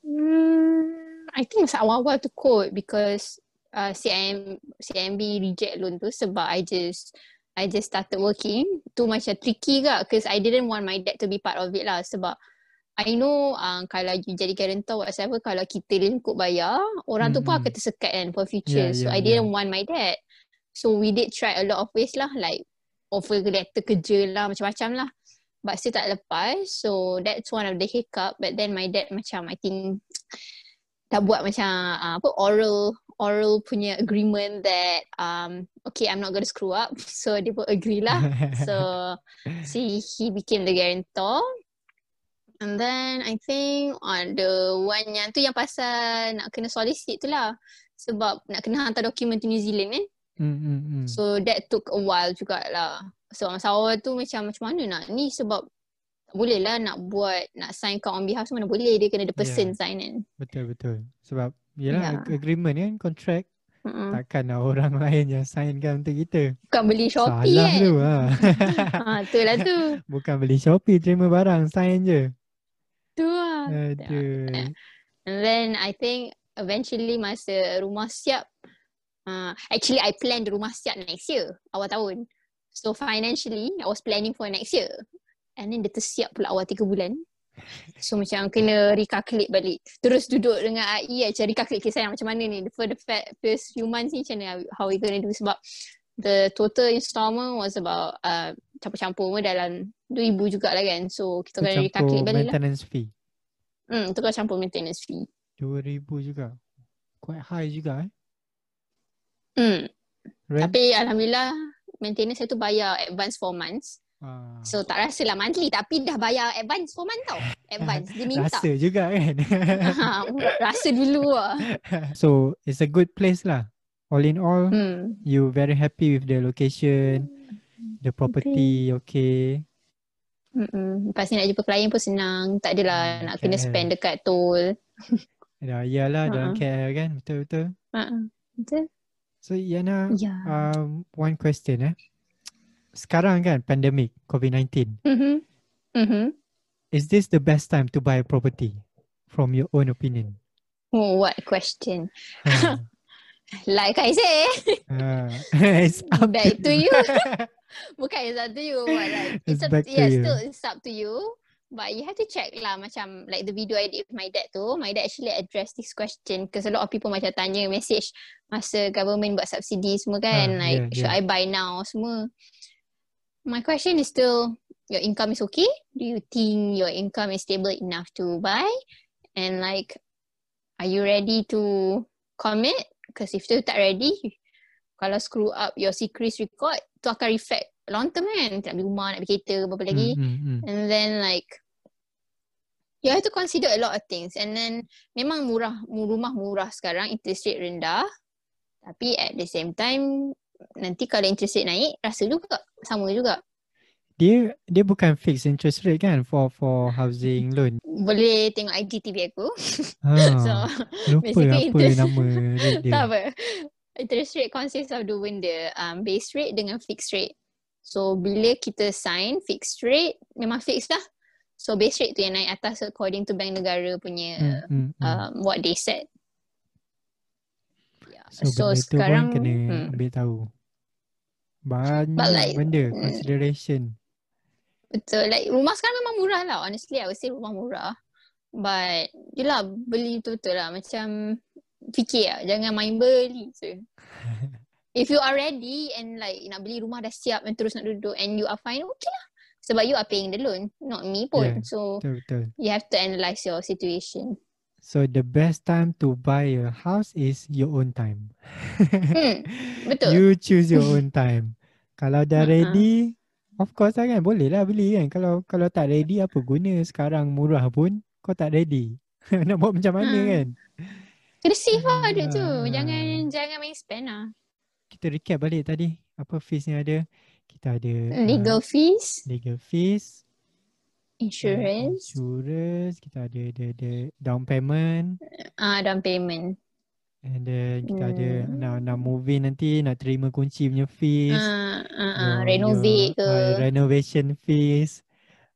Hmm, I think masa awal-awal tu kot because uh, CIM, CIMB reject loan tu sebab I just I just started working. Tu macam tricky ke because I didn't want my dad to be part of it lah sebab I know uh, kalau you jadi guarantor whatever kalau kita lingkup bayar orang tu pun Mm-mm. akan tersekat kan for future. Yeah, so yeah, I didn't want my dad. So we did try a lot of ways lah like offer letter kerja lah macam-macam lah. But still tak lepas. So that's one of the hiccup. But then my dad macam I think dah buat macam uh, apa oral oral punya agreement that um okay I'm not gonna screw up. So dia pun agree lah. So see he became the guarantor. And then I think on the one yang tu yang pasal nak kena solicit tu lah. Sebab nak kena hantar dokumen to New Zealand kan. Hmm, hmm, hmm. So that took a while jugalah. So masa awal tu macam macam mana nak ni sebab boleh lah nak buat, nak sign kau on behalf tu mana boleh. Dia kena ada person Yeah. sign kan. betul betul. Sebab yalah Yeah. ag- agreement kan contract Mm-mm. takkan lah orang lain yang sign kan untuk kita. Bukan beli Shopee Salah kan. tu ha. ha, tu lah tu. Bukan beli Shopee terima barang sign je. Tu lah. lah. Aduh. And then I think eventually masa rumah siap, uh, actually I planned rumah siap next year, awal tahun. So financially, I was planning for next year. And then dia tersiap pula awal tiga bulan. So macam kena recalculate balik. Terus duduk dengan AI macam recalculate kisah yang macam mana ni. For the first few months ni macam mana how we gonna do sebab the total installment was about uh, campur-campur pun dalam RM2,000 jugalah kan. So kita kena recalculate balik lah. maintenance fee. Hmm, tukar campur maintenance fee. RM2,000 juga. Quite high juga eh. Hmm. Rent? Tapi Alhamdulillah maintenance saya tu bayar advance 4 months. Ah. So tak rasa lah monthly tapi dah bayar advance 4 months tau. Advance. Dia minta. Rasa juga kan. Ha, rasa dulu lah. so it's a good place lah. All in all, Hmm. you very happy with the location, the property, okay. Mm-mm. Lepas ni nak jumpa klien pun senang. Tak adalah Hmm, nak kena KL. spend dekat tol. Ya, iyalah dalam Ha. KL kan, betul-betul. Uh-uh. Betul? So Yana, Ya. um, one question eh. Sekarang kan pandemic COVID-19. Mm-hmm. Mm-hmm. Is this the best time to buy a property from your own opinion? Oh, what question. Ha. Like I say, Ha. it's up back to you. Bukan it's up to you. But like, It's it's up, to yeah, you. still it's up to you. But you have to check lah macam like the video I did with my dad tu. My dad actually addressed this question because a lot of people macam tanya message masa government buat subsidi semua kan. Ah, like yeah, should yeah. I buy now semua. My question is still your income is okay? Do you think your income is stable enough to buy? And like are you ready to commit? Because if you tak ready, kalau screw up your secret record, tu akan reflect long term kan. Nak beli rumah, nak beli kereta, berapa lagi. Mm, mm, mm. And then like you have to consider a lot of things. And then memang murah, mu- rumah murah sekarang, interest rate rendah. Tapi at the same time, nanti kalau interest rate naik, rasa juga, sama juga. Dia dia bukan fixed interest rate kan for for housing loan. Boleh tengok IGTV aku. Ha. so, lupa basically apa interest- nama rate dia. tak apa. Interest rate consists of dua benda. Um, base rate dengan fixed rate. So, bila kita sign fixed rate, memang fixed lah. So, base rate tu yang naik atas according to bank negara punya Hmm, hmm, hmm. um, what they said. So, So, benda tu sekarang pun kena hmm, ambil tahu. Banyak But like, benda mm. consideration. betul. Like rumah sekarang memang murah lah. Honestly, I would say rumah murah. But yelah beli tu betul lah. Macam fikir lah. Jangan main beli je. If you are ready and like nak beli rumah dah siap and terus nak duduk and you are fine, okay lah. Sebab you are paying the loan, not me pun. Yeah. So Betul betul. you have to analyse your situation. So the best time to buy a house is your own time. Hmm, betul. You choose your own time. Kalau dah Uh-uh. ready, of course lah kan. Boleh lah beli kan. Kalau kalau tak ready, apa guna sekarang murah pun kau tak ready. Nak buat macam mana Hmm. kan? Kena save lah duit tu. Ah. Jangan jangan main spend lah. Kita recap balik tadi. Apa fees yang ada? Kita ada uh, Legal fees, legal fees, insurance, insurance, kita ada the, the down payment ah down payment. and then kita ada Hmm. nak nak move in nanti nak terima kunci punya fees. Ah, ah, ah, your- renovate ke. uh, renovation fees.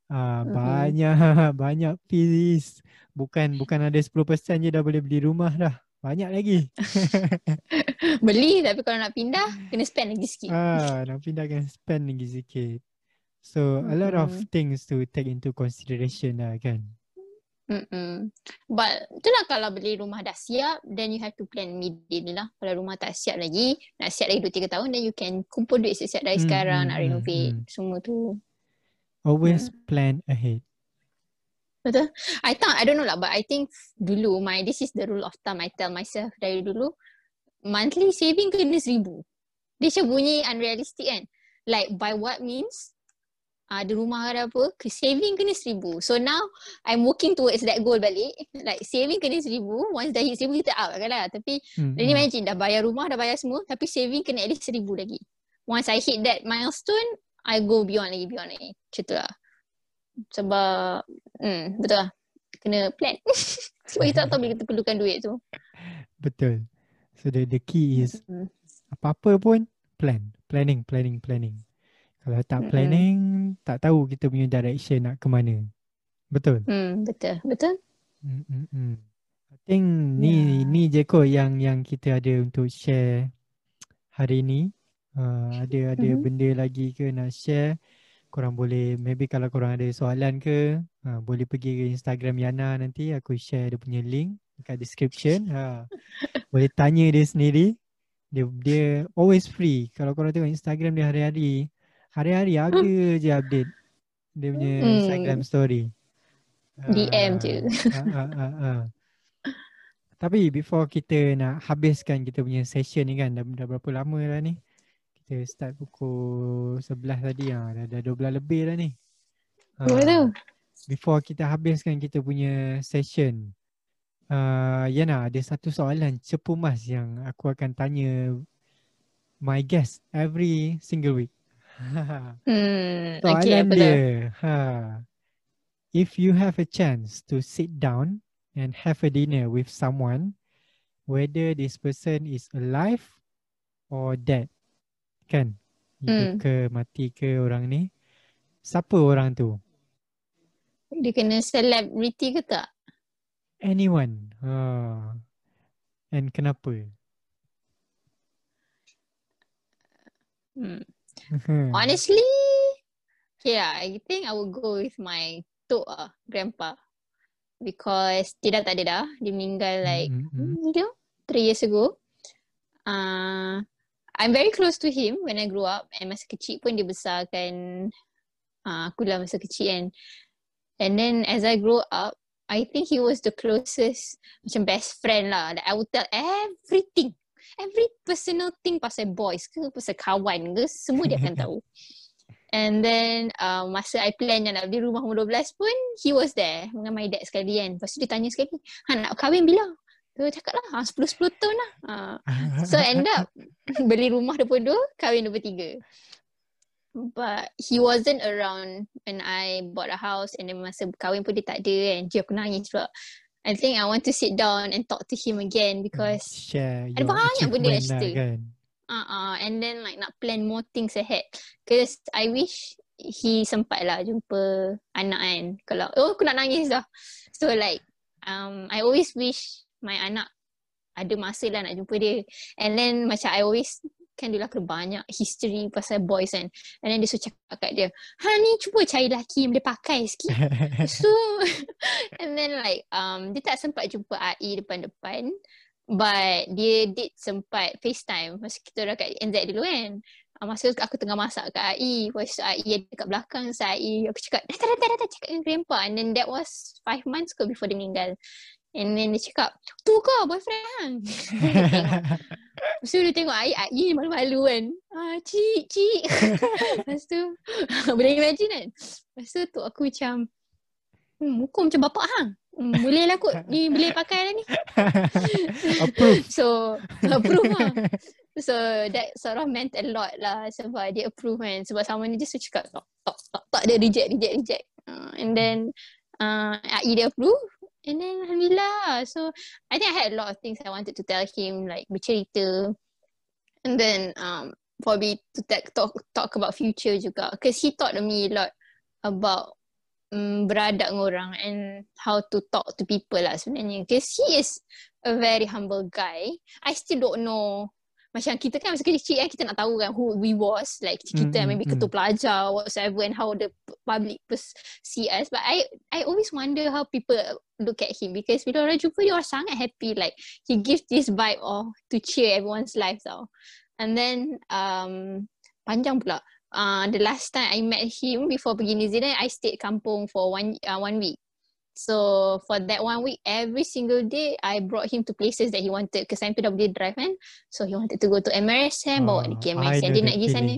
Uh, Mm-mm. banyak banyak fees. Bukan bukan ada 10% je dah boleh beli rumah dah. Banyak lagi. Beli tapi kalau nak pindah kena spend lagi sikit. ah, nak pindahkan spend lagi sikit. So a lot of Mm-mm. things to take into consideration lah kan. Mm-mm. But itulah kalau beli rumah dah siap then you have to plan immediately lah. Kalau rumah tak siap lagi, nak siap lagi 2-3 tahun then you can kumpul duit siap-siap dari Hmm, sekarang nak renovate hmm. semua tu. Always plan ahead. Betul? I thought, I don't know lah but I think dulu my this is the rule of thumb I tell myself dari dulu monthly saving kena seribu. Dia macam bunyi unrealistic kan. Like by what means ada rumah ada apa, ke- saving kena seribu. So now I'm working towards that goal balik. Like saving kena seribu, once dah hit seribu kita out kan lah. Tapi Hmm, then hmm. imagine dah bayar rumah, dah bayar semua tapi saving kena at least seribu lagi. Once I hit that milestone, I go beyond lagi, beyond lagi. Macam tu lah. Sebab, hmm, betul lah. Kena plan. Sebab kita tak tahu bila kita perlukan duit tu. Betul. So the the key is Hmm. apa-apa pun plan. Planning, planning, planning. Kalau tak Mm-mm. planning, tak tahu kita punya direction nak ke mana. Betul. Hmm, betul. Betul. Mm-mm. I think ni ni je kot yang yang kita ada untuk share hari ni. Uh, ada ada Mhm. benda lagi ke nak share? Korang boleh maybe kalau korang ada soalan ke, uh, boleh pergi ke Instagram Yana nanti aku share dia punya link dekat description. Ha. boleh tanya dia sendiri. Dia dia always free. Kalau korang tengok Instagram dia hari-hari, hari-hari ada je update dia punya Hmm. Instagram story. DM je. Ah, ah, ah, ah. Tapi before kita nak habiskan kita punya session ni kan dah, dah berapa lama dah ni? Kita start pukul 11 tadi ah dah, dah 12 lebih dah ni. Ah, Apa tu? Before kita habiskan kita punya session. Uh, Yana ada satu soalan cepu mas yang aku akan tanya my guest every single week. Hmm, okay, Soalan tu? dia. Ha. If you have a chance to sit down and have a dinner with someone, whether this person is alive or dead, kan? Hidup Hmm. ke mati ke orang ni? Siapa orang tu? Dia kena celebrity ke tak? Anyone. Ha. And kenapa? Hmm. Hmm. Honestly, yeah, I think I would go with my tok ah, grandpa. Because dia dah tak ada dah. Dia meninggal like, Mm, mm, mm. hmm, you know, three years ago. Uh, I'm very close to him when I grew up. And masa kecil pun dia besarkan uh, aku lah masa kecil kan. And then as I grow up, I think he was the closest macam best friend lah. That I would tell everything. Every personal thing pasal boys ke, pasal kawan ke, semua dia akan tahu. And then uh, masa I plan yang nak beli rumah umur 12 pun, he was there dengan my dad sekali kan. Lepas tu dia tanya sekali, ha nak kahwin bila? Dia cakap lah, ha, 10-10 tahun lah. Uh, so end up beli rumah 22, kahwin 23. But he wasn't around when I bought a house and then masa kahwin pun dia tak ada kan. Dia aku nangis pula. I think I want to sit down and talk to him again because share ada banyak benda achievement nak lah cerita. kan. uh uh and then like nak plan more things ahead. Cause I wish he sempat lah jumpa anak kan. Kalau oh aku nak nangis dah. So like um I always wish my anak ada masa lah nak jumpa dia. And then macam I always kan dia lah kena banyak history pasal boys kan. And then dia suruh cakap kat dia, ha ni cuba cari lelaki yang boleh pakai sikit. So and then like um dia tak sempat jumpa AI depan-depan but dia did sempat FaceTime masa kita orang kat NZ dulu kan. Uh, masa tu aku tengah masak kat AI, voice AI ada dekat belakang so AI aku cakap datang datang datang cakap dengan grandpa and then that was five months ke before dia meninggal. And then dia cakap, tu ke boyfriend hang? Lepas tu dia tengok AI, AI malu-malu kan. Ah, cik, cik. Lepas tu, boleh imagine kan? Lepas tu tu aku macam, hmm, muka macam bapak hang. Hmm, boleh lah kot, ni boleh pakai lah ni. Approve. So, approve lah. So, that sort of meant a lot lah sebab dia approve kan. Sebab sama ni dia suka cakap, tak, tak, tak, tak, dia reject, reject, reject. Uh, and then, uh, AI dia approve. And then, Alhamdulillah. So, I think I had a lot of things I wanted to tell him, like bercerita. And then, um, probably to ta- talk talk about future juga. Because he taught me a lot about um, beradak dengan orang and how to talk to people lah sebenarnya. Because he is a very humble guy. I still don't know macam kita kan masa kecil kan kita nak tahu kan who we was like kita Mm, mm, maybe mm. ketua pelajar whatsoever and how the public pers- see us. But I I always wonder how people look at him because bila orang jumpa dia orang sangat happy like he gives this vibe of to cheer everyone's life tau. And then um panjang pula. Uh, the last time I met him before pergi New Zealand I stayed kampung for one uh, one week So for that one week, every single day, I brought him to places that he wanted because I'm PWD drive kan. So he wanted to go to MRSM, bawa Ah, dia MRSM. Dia nak pergi sana.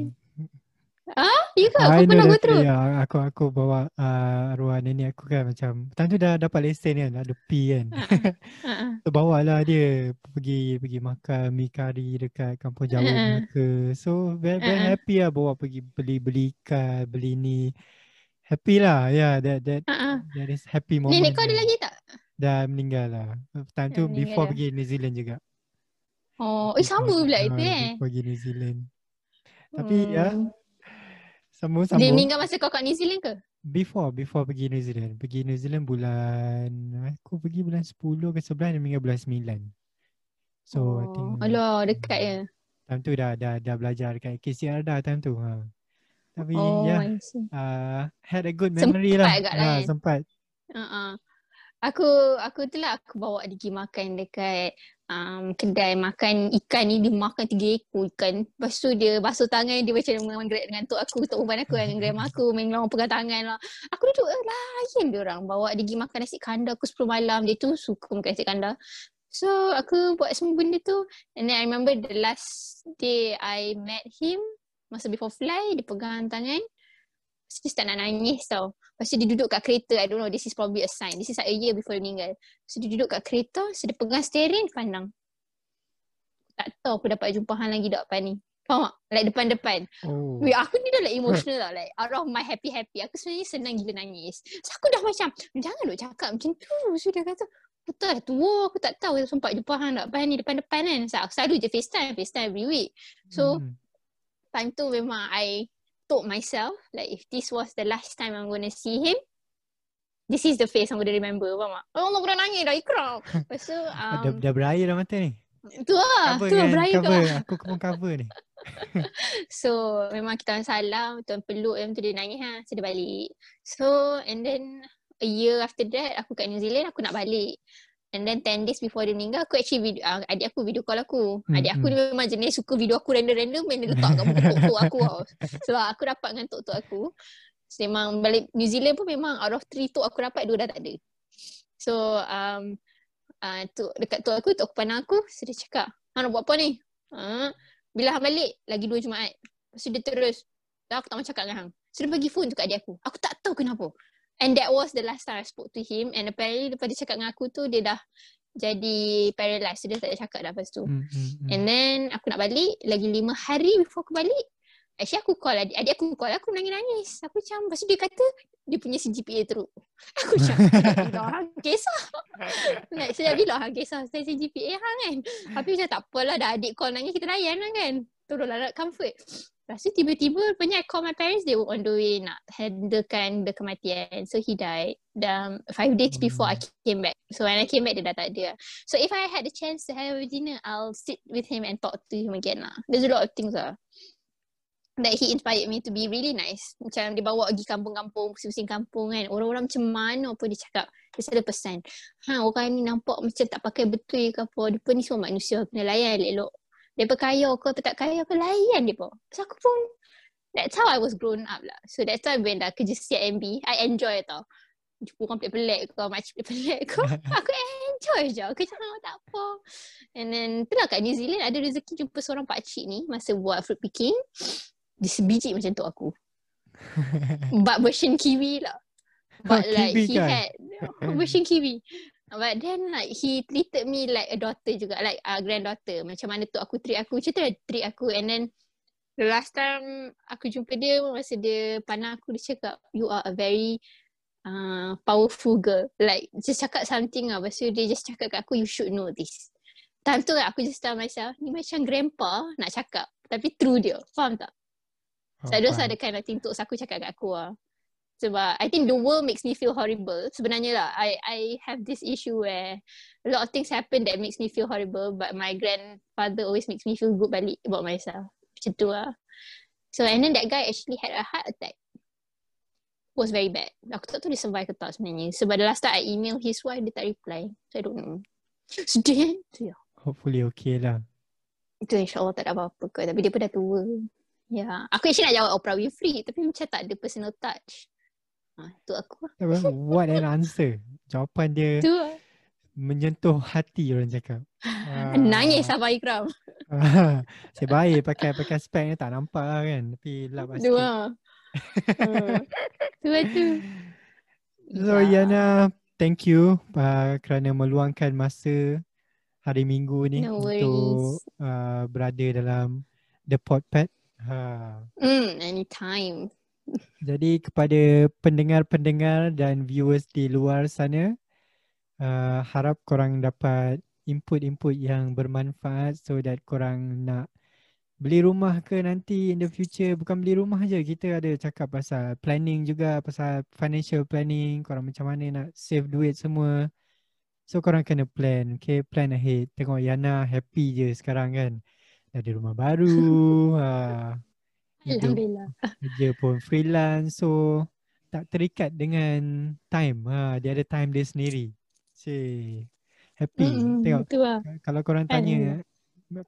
Ah, ya ke? I Kau know pernah go through? Ya, aku aku bawa uh, arwah nenek aku kan macam time tu dah dapat lesen kan, ada P kan. Ah. so bawa lah dia pergi pergi makan mi kari dekat kampung Jawa Uh-uh. Melaka. So very, very Uh-uh. happy lah bawa pergi beli-beli ikan, beli ni. Happy lah. Yeah, that that ah. that is happy moment. Nenek kau ada lagi tak? Dah meninggal lah. Time tu meninggal before dah. pergi New Zealand juga. Oh, eh sama pula itu eh. Before pergi New Zealand. Tapi ya, Hmm. sambung Dia meninggal masa kau kat New Zealand ke? before before pergi New Zealand. Pergi New Zealand bulan aku pergi bulan 10 ke 11 dan hingga bulan 9. So oh. I think Alah dekat ya. Time tu dah dah dah belajar dekat KCR dah time tu. Ha. Tapi Oh, ya yeah, see. uh, had a good memory Sempat lah. agak Ha, lah, eh. sempat. Uh-uh. Aku aku tu lah aku bawa dia pergi makan dekat um, kedai makan ikan ni dia makan tiga ekor ikan. Lepas tu dia basuh tangan dia macam menggerak dengan tok aku, tok perempuan aku dengan grandma aku main orang pegang tangan lah. Aku duduk eh, layan dia orang bawa dia pergi makan nasi kandar aku 10 malam. Dia tu suka makan nasi kandar. So aku buat semua benda tu and then I remember the last day I met him masa before fly dia pegang tangan Lepas tu start nak nangis tau. Lepas tu dia duduk kat kereta. I don't know, this is probably a sign. This is like a year before dia meninggal. So dia duduk kat kereta, so dia pegang steering, pandang. Tak tahu aku dapat jumpa hang lagi tak ni. Faham tak? Like depan-depan. Oh. Wait, aku ni dah like emotional tau. Like out of my happy-happy. Aku sebenarnya senang gila nangis. So aku dah macam, jangan duk cakap macam tu. So dia kata, aku dah tua. Aku tak tahu sempat jumpa hang tak ni, depan-depan kan. So aku selalu je FaceTime, FaceTime every week. So Hmm. Time tu memang I told myself like if this was the last time I'm going to see him this is the face I'm going to remember faham tak? Oh Allah dah nangis dah ikram Lepas tu um, dah, dah berair dah mata ni. tu lah Cover tu kan? berair tu cover. lah. Aku pun cover ni. So memang kita orang salam Tuan peluk Yang tu dia nangis ha So dia balik So and then A year after that Aku kat New Zealand Aku nak balik And then 10 days before dia meninggal Aku actually video, uh, Adik aku video call aku. Hmm, Adik aku hmm. ni memang jenis Suka video aku random-random And dia letak kat muka tok-tok aku tau. Sebab aku dapat dengan tok-tok aku. So memang balik New Zealand pun memang Out of three tok aku dapat Dua dah tak ada. So um, uh, tok, Dekat tok aku Tok pandang aku So dia cakap Hang nak buat apa ni? Uh, bila hang balik Lagi dua Jumaat. Lepas tu dia terus Dah aku tak mahu cakap dengan hang. So dia bagi phone tu kat adik aku. Aku tak tahu kenapa And that was the last time I spoke to him. And apparently lepas dia cakap dengan aku tu Dia dah jadi paralyzed. So dia tak ada cakap dah lepas tu. Hmm, hmm, hmm. And then aku nak balik. Lagi lima hari before aku balik Actually aku call adik, adik aku call. Aku nangis-nangis. Aku macam Lepas tu dia kata Dia punya CGPA teruk. Aku macam "Sejak Bila orang kisah like, Sejak bila orang kisah Saya CGPA hang kan. Tapi macam tak apalah Dah adik call nangis Kita layan lah kan Tolonglah nak comfort Lepas tu tiba-tiba Rupanya I call my parents They were on the way Nak handlekan the kematian So he died Dan five days before I came back So when I came back Dia dah tak ada So if I had the chance to have a dinner, I'll sit with him and talk to him again lah. There's a lot of things lah. That he inspired me to be really nice. Macam dia bawa pergi kampung-kampung, pusing-pusing kampung kan. Orang-orang macam mana pun dia cakap. Dia selalu pesan. Ha orang ni nampak macam tak pakai betul ke apa. Dia pun ni semua manusia. Kena layan elok-elok. Dia kaya ke atau tak kaya ke layan dia pun. So aku pun That's how I was grown up lah. So that's why when dah kerja CIMB, I enjoy tau. Jumpa orang pelik-pelik ke, makcik pelik-pelik ke. aku enjoy je. Aku macam oh, tak apa. And then itulah kat New Zealand ada rezeki jumpa seorang pakcik ni masa buat fruit picking. Dia sebiji macam tu aku. But version kiwi lah. But like kiwi he kan? had version kiwi. But then like he treated me like a daughter juga. Like a uh, granddaughter. Macam mana tu aku treat aku. Macam tu lah treat aku. And then the last time aku jumpa dia masa dia pandang aku dia cakap you are a very uh, powerful girl. Like just cakap something lah. Lepas tu dia just cakap kat aku you should know this. Time tu lah aku just tell myself ni macam grandpa nak cakap. Tapi true dia. Faham tak? Oh, So those faham. are the kind of things aku cakap kat aku lah. Sebab I think the world makes me feel horrible. Sebenarnya lah, I I have this issue where a lot of things happen that makes me feel horrible but my grandfather always makes me feel good balik about myself. Macam tu lah. So and then that guy actually had a heart attack. Was very bad. Aku tak tahu dia survive ke tak sebenarnya. Sebab the last time I email his wife, dia tak reply. So I don't know. Sedih? Tu ya. Hopefully okay lah. Itu insyaAllah tak ada apa-apa ke. Tapi dia pun dah tua. Ya. Aku actually nak jawab Oprah Winfrey. Tapi macam tak ada personal touch. Ha, tu aku? What an answer. Jawapan dia Tu menyentuh hati orang cakap. Ah. Nangis Abang Ikram. Ah, Saya baik pakai pakai spek ni tak nampak lah kan. Tapi lap lah. Hmm. Tu lah tu. So Ya. Yana, thank you uh, kerana meluangkan masa hari Minggu ni No untuk uh, berada dalam The Podpad. Ha. Hmm, anytime. Jadi kepada pendengar-pendengar dan viewers di luar sana, uh, harap korang dapat input-input yang bermanfaat so that korang nak beli rumah ke nanti in the future. Bukan beli rumah je kita ada cakap pasal planning juga pasal financial planning korang macam mana nak save duit semua. So korang kena plan okay? Plan ahead. Tengok Yana happy je sekarang kan. Dah ada rumah baru ha, hidup kerja pun freelance so tak terikat dengan time ha, dia ada time dia sendiri si happy mm, tengok lah. kalau korang tanya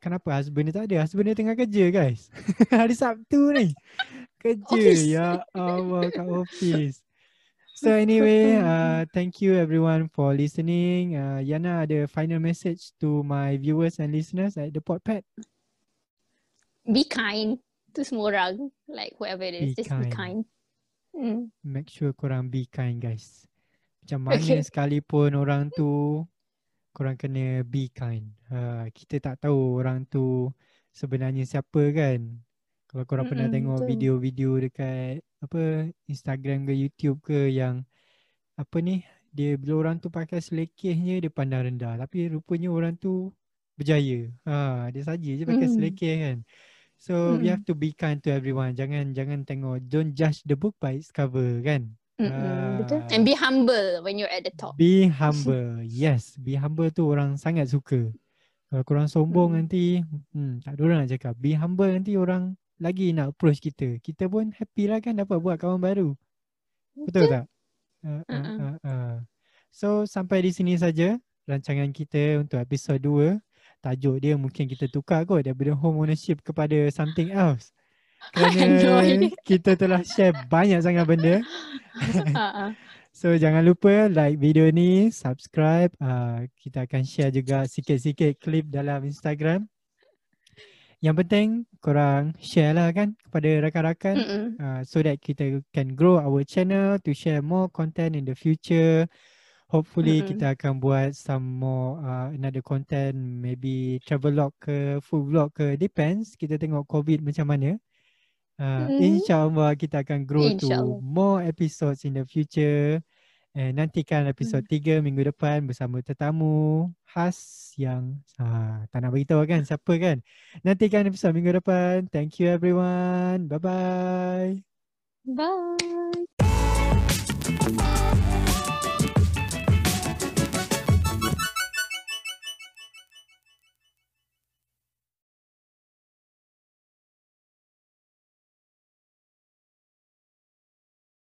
kenapa husband dia tak ada? Husband dia tengah kerja guys. Hari Sabtu ni. Kerja office. ya Allah kat office. So anyway, uh, thank you everyone for listening. Uh, Yana ada final message to my viewers and listeners at the Podpad. Be kind to semua orang. Like whoever it is, be just kind. be kind. Mm. Make sure korang be kind guys. Macam mana okay. sekalipun orang tu korang kena be kind. Ha, kita tak tahu orang tu sebenarnya siapa kan. Kalau korang Mm-mm, pernah tengok betul. video-video dekat apa Instagram ke YouTube ke yang apa ni dia bila orang tu pakai selekehnya dia pandang rendah tapi rupanya orang tu berjaya. Ha, dia saja je pakai mm. selekeh kan. So mm. we have to be kind to everyone. Jangan jangan tengok don't judge the book by its cover kan. Uh, betul. And be humble when you're at the top. Be humble. yes, be humble tu orang sangat suka. Kalau korang sombong mm. nanti, hmm, tak ada orang nak cakap. Be humble nanti orang lagi nak approach kita. Kita pun happy lah kan dapat buat kawan baru. Betul tak? Uh, uh, uh, uh. So sampai di sini saja rancangan kita untuk episod 2. Tajuk dia mungkin kita tukar kot daripada home ownership kepada something else. Kerana kita telah share banyak sangat benda. Uh-uh. so jangan lupa like video ni, subscribe. Uh, kita akan share juga sikit-sikit klip dalam Instagram. Yang penting korang share lah kan kepada rakan-rakan uh, so that kita can grow our channel to share more content in the future. Hopefully Mm-mm. kita akan buat some more uh, another content maybe travel vlog ke food vlog ke depends kita tengok covid macam mana. Uh, mm. InsyaAllah kita akan grow to more episodes in the future. And nantikan episod mm. 3 minggu depan bersama tetamu khas yang uh, tak nak beritahu kan siapa kan. Nantikan episod minggu depan. Thank you everyone. Bye-bye. Bye.